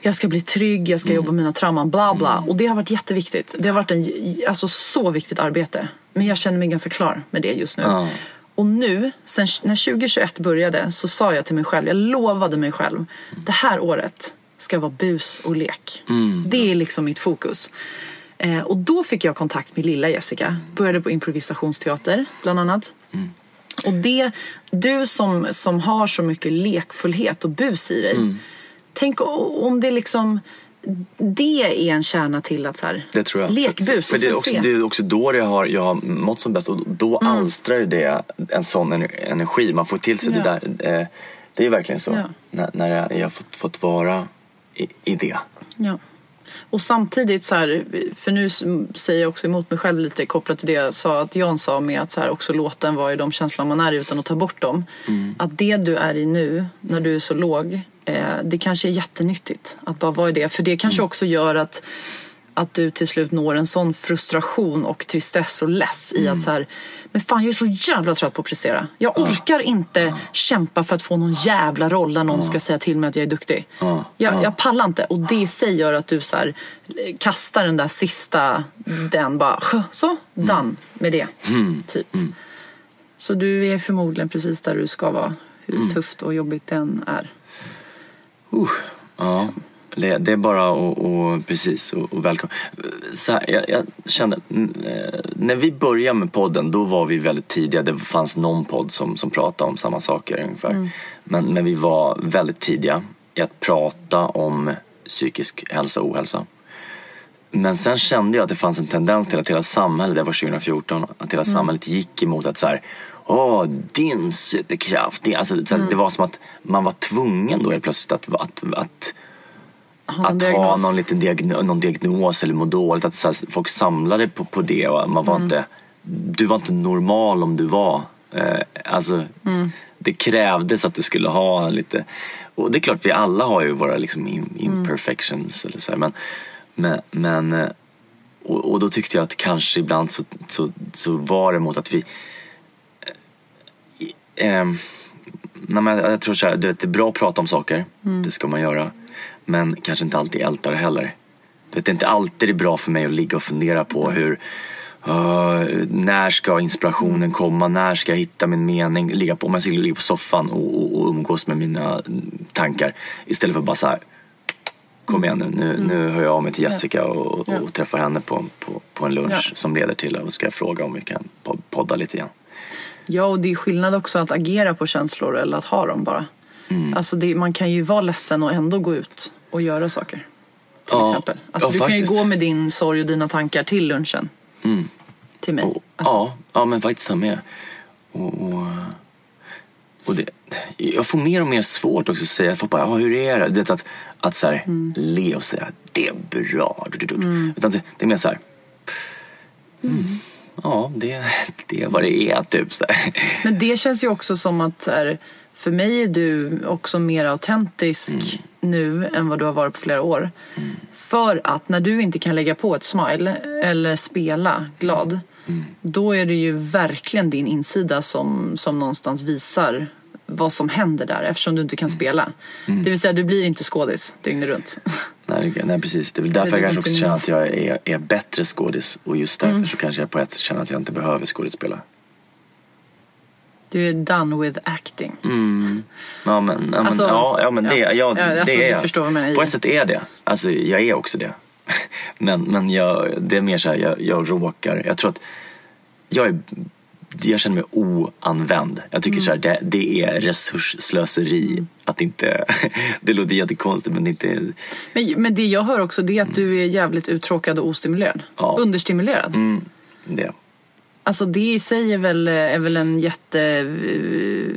Jag ska bli trygg, jag ska jobba med mina trauman, bla bla. Och det har varit jätteviktigt. Det har varit en alltså, så viktigt arbete. Men jag känner mig ganska klar med det just nu. Ja. Och nu, sen, när 2021 började, så sa jag till mig själv, jag lovade mig själv, det här året ska vara bus och lek. Det är liksom mitt fokus. Eh, och då fick jag kontakt med lilla Jessica. Började på improvisationsteater, bland annat. Och det, du som, som har så mycket lekfullhet och bus i dig. Tänk o- om det liksom, det är en kärna till att så här, Det tror jag. lekbus För, för det, är också, se. det är också då jag har, jag har mått som bäst och då alstrar det en sån ener- energi. Man får till sig Ja. det där. Eh, det är verkligen så. Ja. När, när jag, jag fått, fått vara i, i det. Ja. Och samtidigt så här, för nu säger jag också emot mig själv lite kopplat till det jag sa att Jan sa med att så här, också låta en vara i de känslor man är i utan att ta bort dem. Att det du är i nu, när du är så låg, eh, det kanske är jättenyttigt att bara vara i det. För det kanske också gör att att du till slut når en sån frustration och tristess och less i att så här, men fan jag är så jävla trött på att prestera. Jag orkar inte kämpa för att få någon jävla roll där någon ska säga till mig att jag är duktig. Ja. Jag, jag pallar inte och det i sig gör att du så här, kastar den där sista, den bara så, done med det. Typ. Så du är förmodligen precis där du ska vara, hur tufft och jobbigt den är. Uh, ja. Det, det är bara att och, precis och, och välkomna. Så här, jag, jag kände, mm, eh, när vi började med podden då var vi väldigt tidiga. Det fanns någon podd som, som pratade om samma saker ungefär. Men, men vi var väldigt tidiga i att prata om psykisk hälsa och ohälsa. Men sen kände jag att det fanns en tendens till att hela samhället, det var 2014, att hela samhället gick emot att så här, Åh, din superkraft. Det, alltså, så här, det var som att man var tvungen då helt plötsligt att, att, att Har att ha någon liten diagnos, någon diagnos eller må dåligt. Att så här, folk samlade på, på det och man var Mm. inte, du var inte normal om du var. Eh, alltså, Mm. Det krävdes att du skulle ha lite, och det är klart vi alla har ju våra liksom Mm. imperfections eller så här, men, men, men eh, och, och då tyckte jag att kanske ibland så, så, så var det mot att vi eh, nej, men jag tror så här, det är bra att prata om saker, det ska man göra. Men kanske inte alltid älta det heller. Det är inte alltid det är bra för mig att ligga och fundera på hur uh, när ska inspirationen komma? När ska jag hitta min mening? Ligga på, om jag skulle ligga på soffan och, och, och umgås med mina tankar istället för bara så här Kom igen nu, nu, nu hör jag av mig till Jessica och, och, träffar henne på, på, på en lunch Ja. som leder till att ska jag fråga om vi kan po- podda lite igen. Ja, och det är skillnad också att agera på känslor eller att ha dem bara. Mm. Alltså det, man kan ju vara ledsen och ändå gå ut och göra saker. Till Ja, exempel. Alltså ja, du kan ju faktiskt. gå med din sorg och dina tankar till lunchen. Till mig. Och, Alltså, ja, ja, men faktiskt han med. Och, och, och det, jag får mer och mer svårt också att säga, jag får bara, ja, hur är det? det att, att så här, Mm. le och säga, det är bra. Du, du, du. Utan det, det är mer så här, mm, ja, det, det är vad det är, typ. Så här. Men det känns ju också som att här, för mig är du också mer autentisk Mm. nu än vad du har varit på flera år. För att när du inte kan lägga på ett smile eller spela glad Mm. då är det ju verkligen din insida som, som någonstans visar vad som händer där eftersom du inte kan spela. Mm. Det vill säga du blir inte skådis dygnet runt. [laughs] Nej, nej, precis. Det är väl därför jag kanske också känner att jag är, är bättre skådis. Och just Mm. därför så kanske jag på ett sätt känner att jag inte behöver skådespela. Du är done with acting. Mm. Ja men, ja, men, Alltså, ja, ja, men det, ja. ja, Ja, det alltså, är jag. menar. På ett sätt är det. Alltså jag är också det. [laughs] Men, men jag, det är mer så här, jag, jag råkar, jag tror att jag är jag känner mig oanvänd. Jag tycker så här, det, det är resursslöseri att inte, [laughs] det låter jättekonstigt men inte, Men, men det jag hör också det är att du är jävligt uttråkad och ostimulerad. Ja. Understimulerad. mm, det. Alltså det i sig är väl, är väl en jätte eh,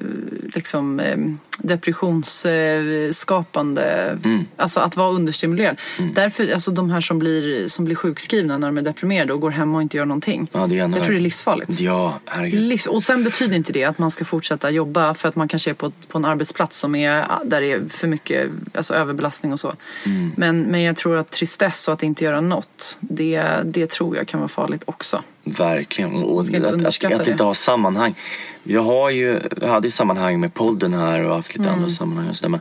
liksom, eh, depressionsskapande, Mm. alltså att vara understimulerad. Därför, alltså de här som blir, som blir sjukskrivna när de är deprimerade och går hemma och inte gör någonting. Ja, det är jag tror det är livsfarligt. Ja, herregud. Livs- och sen betyder inte det att man ska fortsätta jobba för att man kanske är på, på en arbetsplats som är, där det är för mycket alltså överbelastning och så. Mm. Men, men jag tror att tristess och att inte göra något, det, det tror jag kan vara farligt också. Verkligen. Och att, att, att det. inte ha sammanhang. Jag, har ju, jag hade sammanhang med podden här och haft lite Mm. andra sammanhang. Och så där, men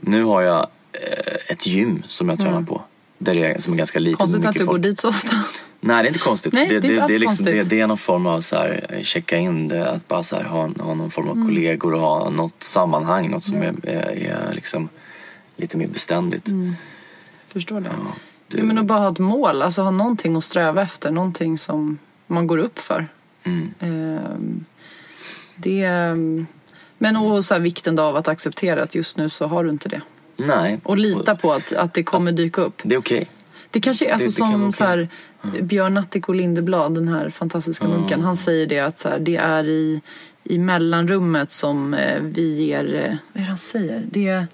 nu har jag eh, ett gym som jag tränar på. Där det är, som är ganska litet. Mm. Konstigt att du går folk. dit så ofta. Nej, det är inte konstigt. Nej, det är inte alls det, är liksom, konstigt. det, det är någon form av så här, eh, checka in det. Att bara så här, ha, ha någon form av Mm. kollegor och ha något sammanhang. Något som är, är, är liksom lite mer beständigt. Förstår det. det- Ja, Mm. men att bara ha ett mål, alltså ha någonting att sträva efter, någonting som man går upp för. Mm. Ehm, det, men och så här, vikten av att acceptera att just nu så har du inte det. Nej. Och lita på att, att det kommer dyka upp. Det är okej. Det kanske är alltså det vara som okej. så här, Björn Natthiko Lindeblad, den här fantastiska munken. Han säger det att så här, det är i, i mellanrummet som eh, vi ger... Eh, vad är det han säger? Det är,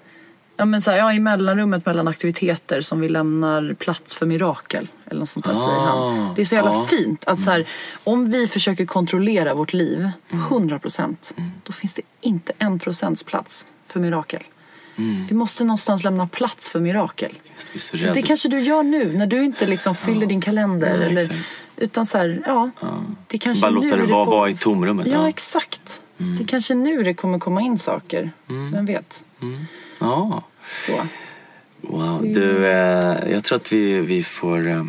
ja, men så här, ja, i mellanrummet mellan aktiviteter som vi lämnar plats för mirakel. Eller något sånt där säger han. Det är så jävla Ah, ja. fint att så här, om vi försöker kontrollera vårt liv Mm. 100 procent, då finns det inte en procents plats för mirakel. Mm. Vi måste någonstans lämna plats för mirakel. Just. Det kanske du gör nu när du inte liksom fyller din kalender. Ja, eller, exakt. utan så här, ja. Det kanske Bara låta det vara, får- vara i tomrummet. Ja, Ja. Mm. exakt. Det kanske nu det kommer komma in saker. Vem vet? Ja. Så. Wow. Du, eh, jag tror att vi, vi får eh,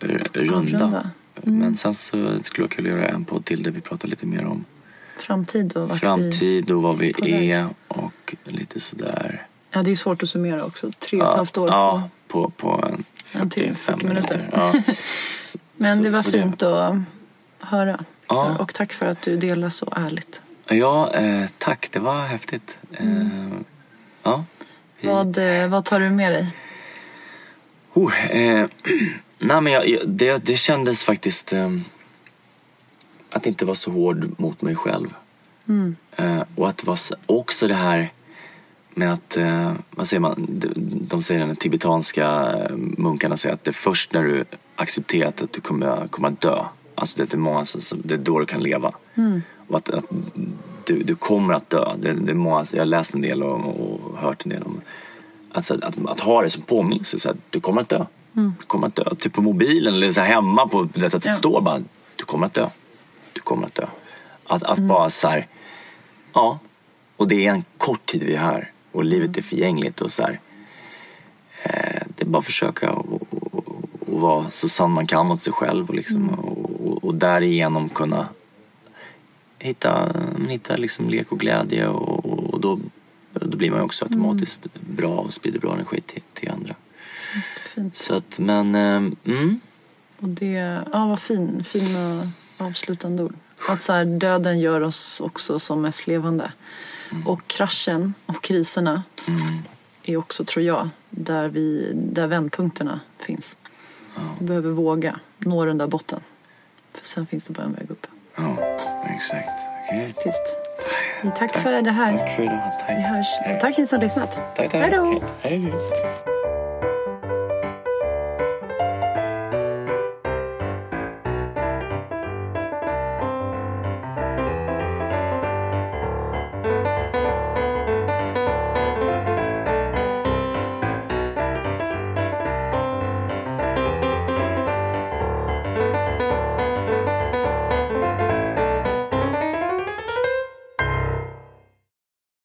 r- runda. Avrunda. Men sen så skulle jag kunna göra en podd till där vi pratar lite mer om Framtid och vart framtid och vad vi är och lite sådär. Ja, det är svårt att summera också. Tre och ett Ja, halvt år ja, på. på, på en En timme, 45 40 minuter. Ja. [laughs] Så- Men det var fint att höra. Ja. Och tack för att du delar så ärligt. Ja, eh, tack. Det var häftigt. Mm. Eh, ja. Vad, eh, vad tar du med dig? Oh, eh, [clears throat] nej men jag, det, det kändes faktiskt eh, att inte vara så hård mot mig själv. Eh, och att det var så- också det här med att, eh, vad säger man, de, de säger den tibetanska eh, munkarna säger att det är först när du accepterat att du kommer, kommer att dö. Alltså det är många som- det är då du kan leva. Och att, att du, du kommer att dö. Det, det många, jag har läst en del och, och hört en del om att, att, att, att ha det som påminnelse. Så att du kommer att dö. Du kommer att dö. Typ på mobilen eller så här hemma. På, det, att det Ja. står bara du kommer att dö. Du kommer att dö. Att, att bara så här, ja. Och det är en kort tid vi är här. Och livet är förgängligt och så här. Eh, det är bara att försöka och, och, och, och vara så sann man kan mot sig själv. Och, liksom, och, och, och därigenom kunna hitta, hitta liksom lek och glädje. Och, och, och då, då blir man ju också automatiskt bra och sprider bra energi till, till andra. Fint. Så att, men, eh, mm. Och det, ja vad fin, fina avslutande ord. Att så här, döden gör oss också som mest levande. Och kraschen och kriserna är också, tror jag, där, vi, där vändpunkterna finns. Vi behöver våga nå den där botten. För sen finns det bara en väg upp. Ja, exakt. Okej. Faktiskt. Tack för det här. Tack för idag. Vi Tack. hörs. Tack ni som lyssnat. Tack, tack. Hej då. Hej. Hej.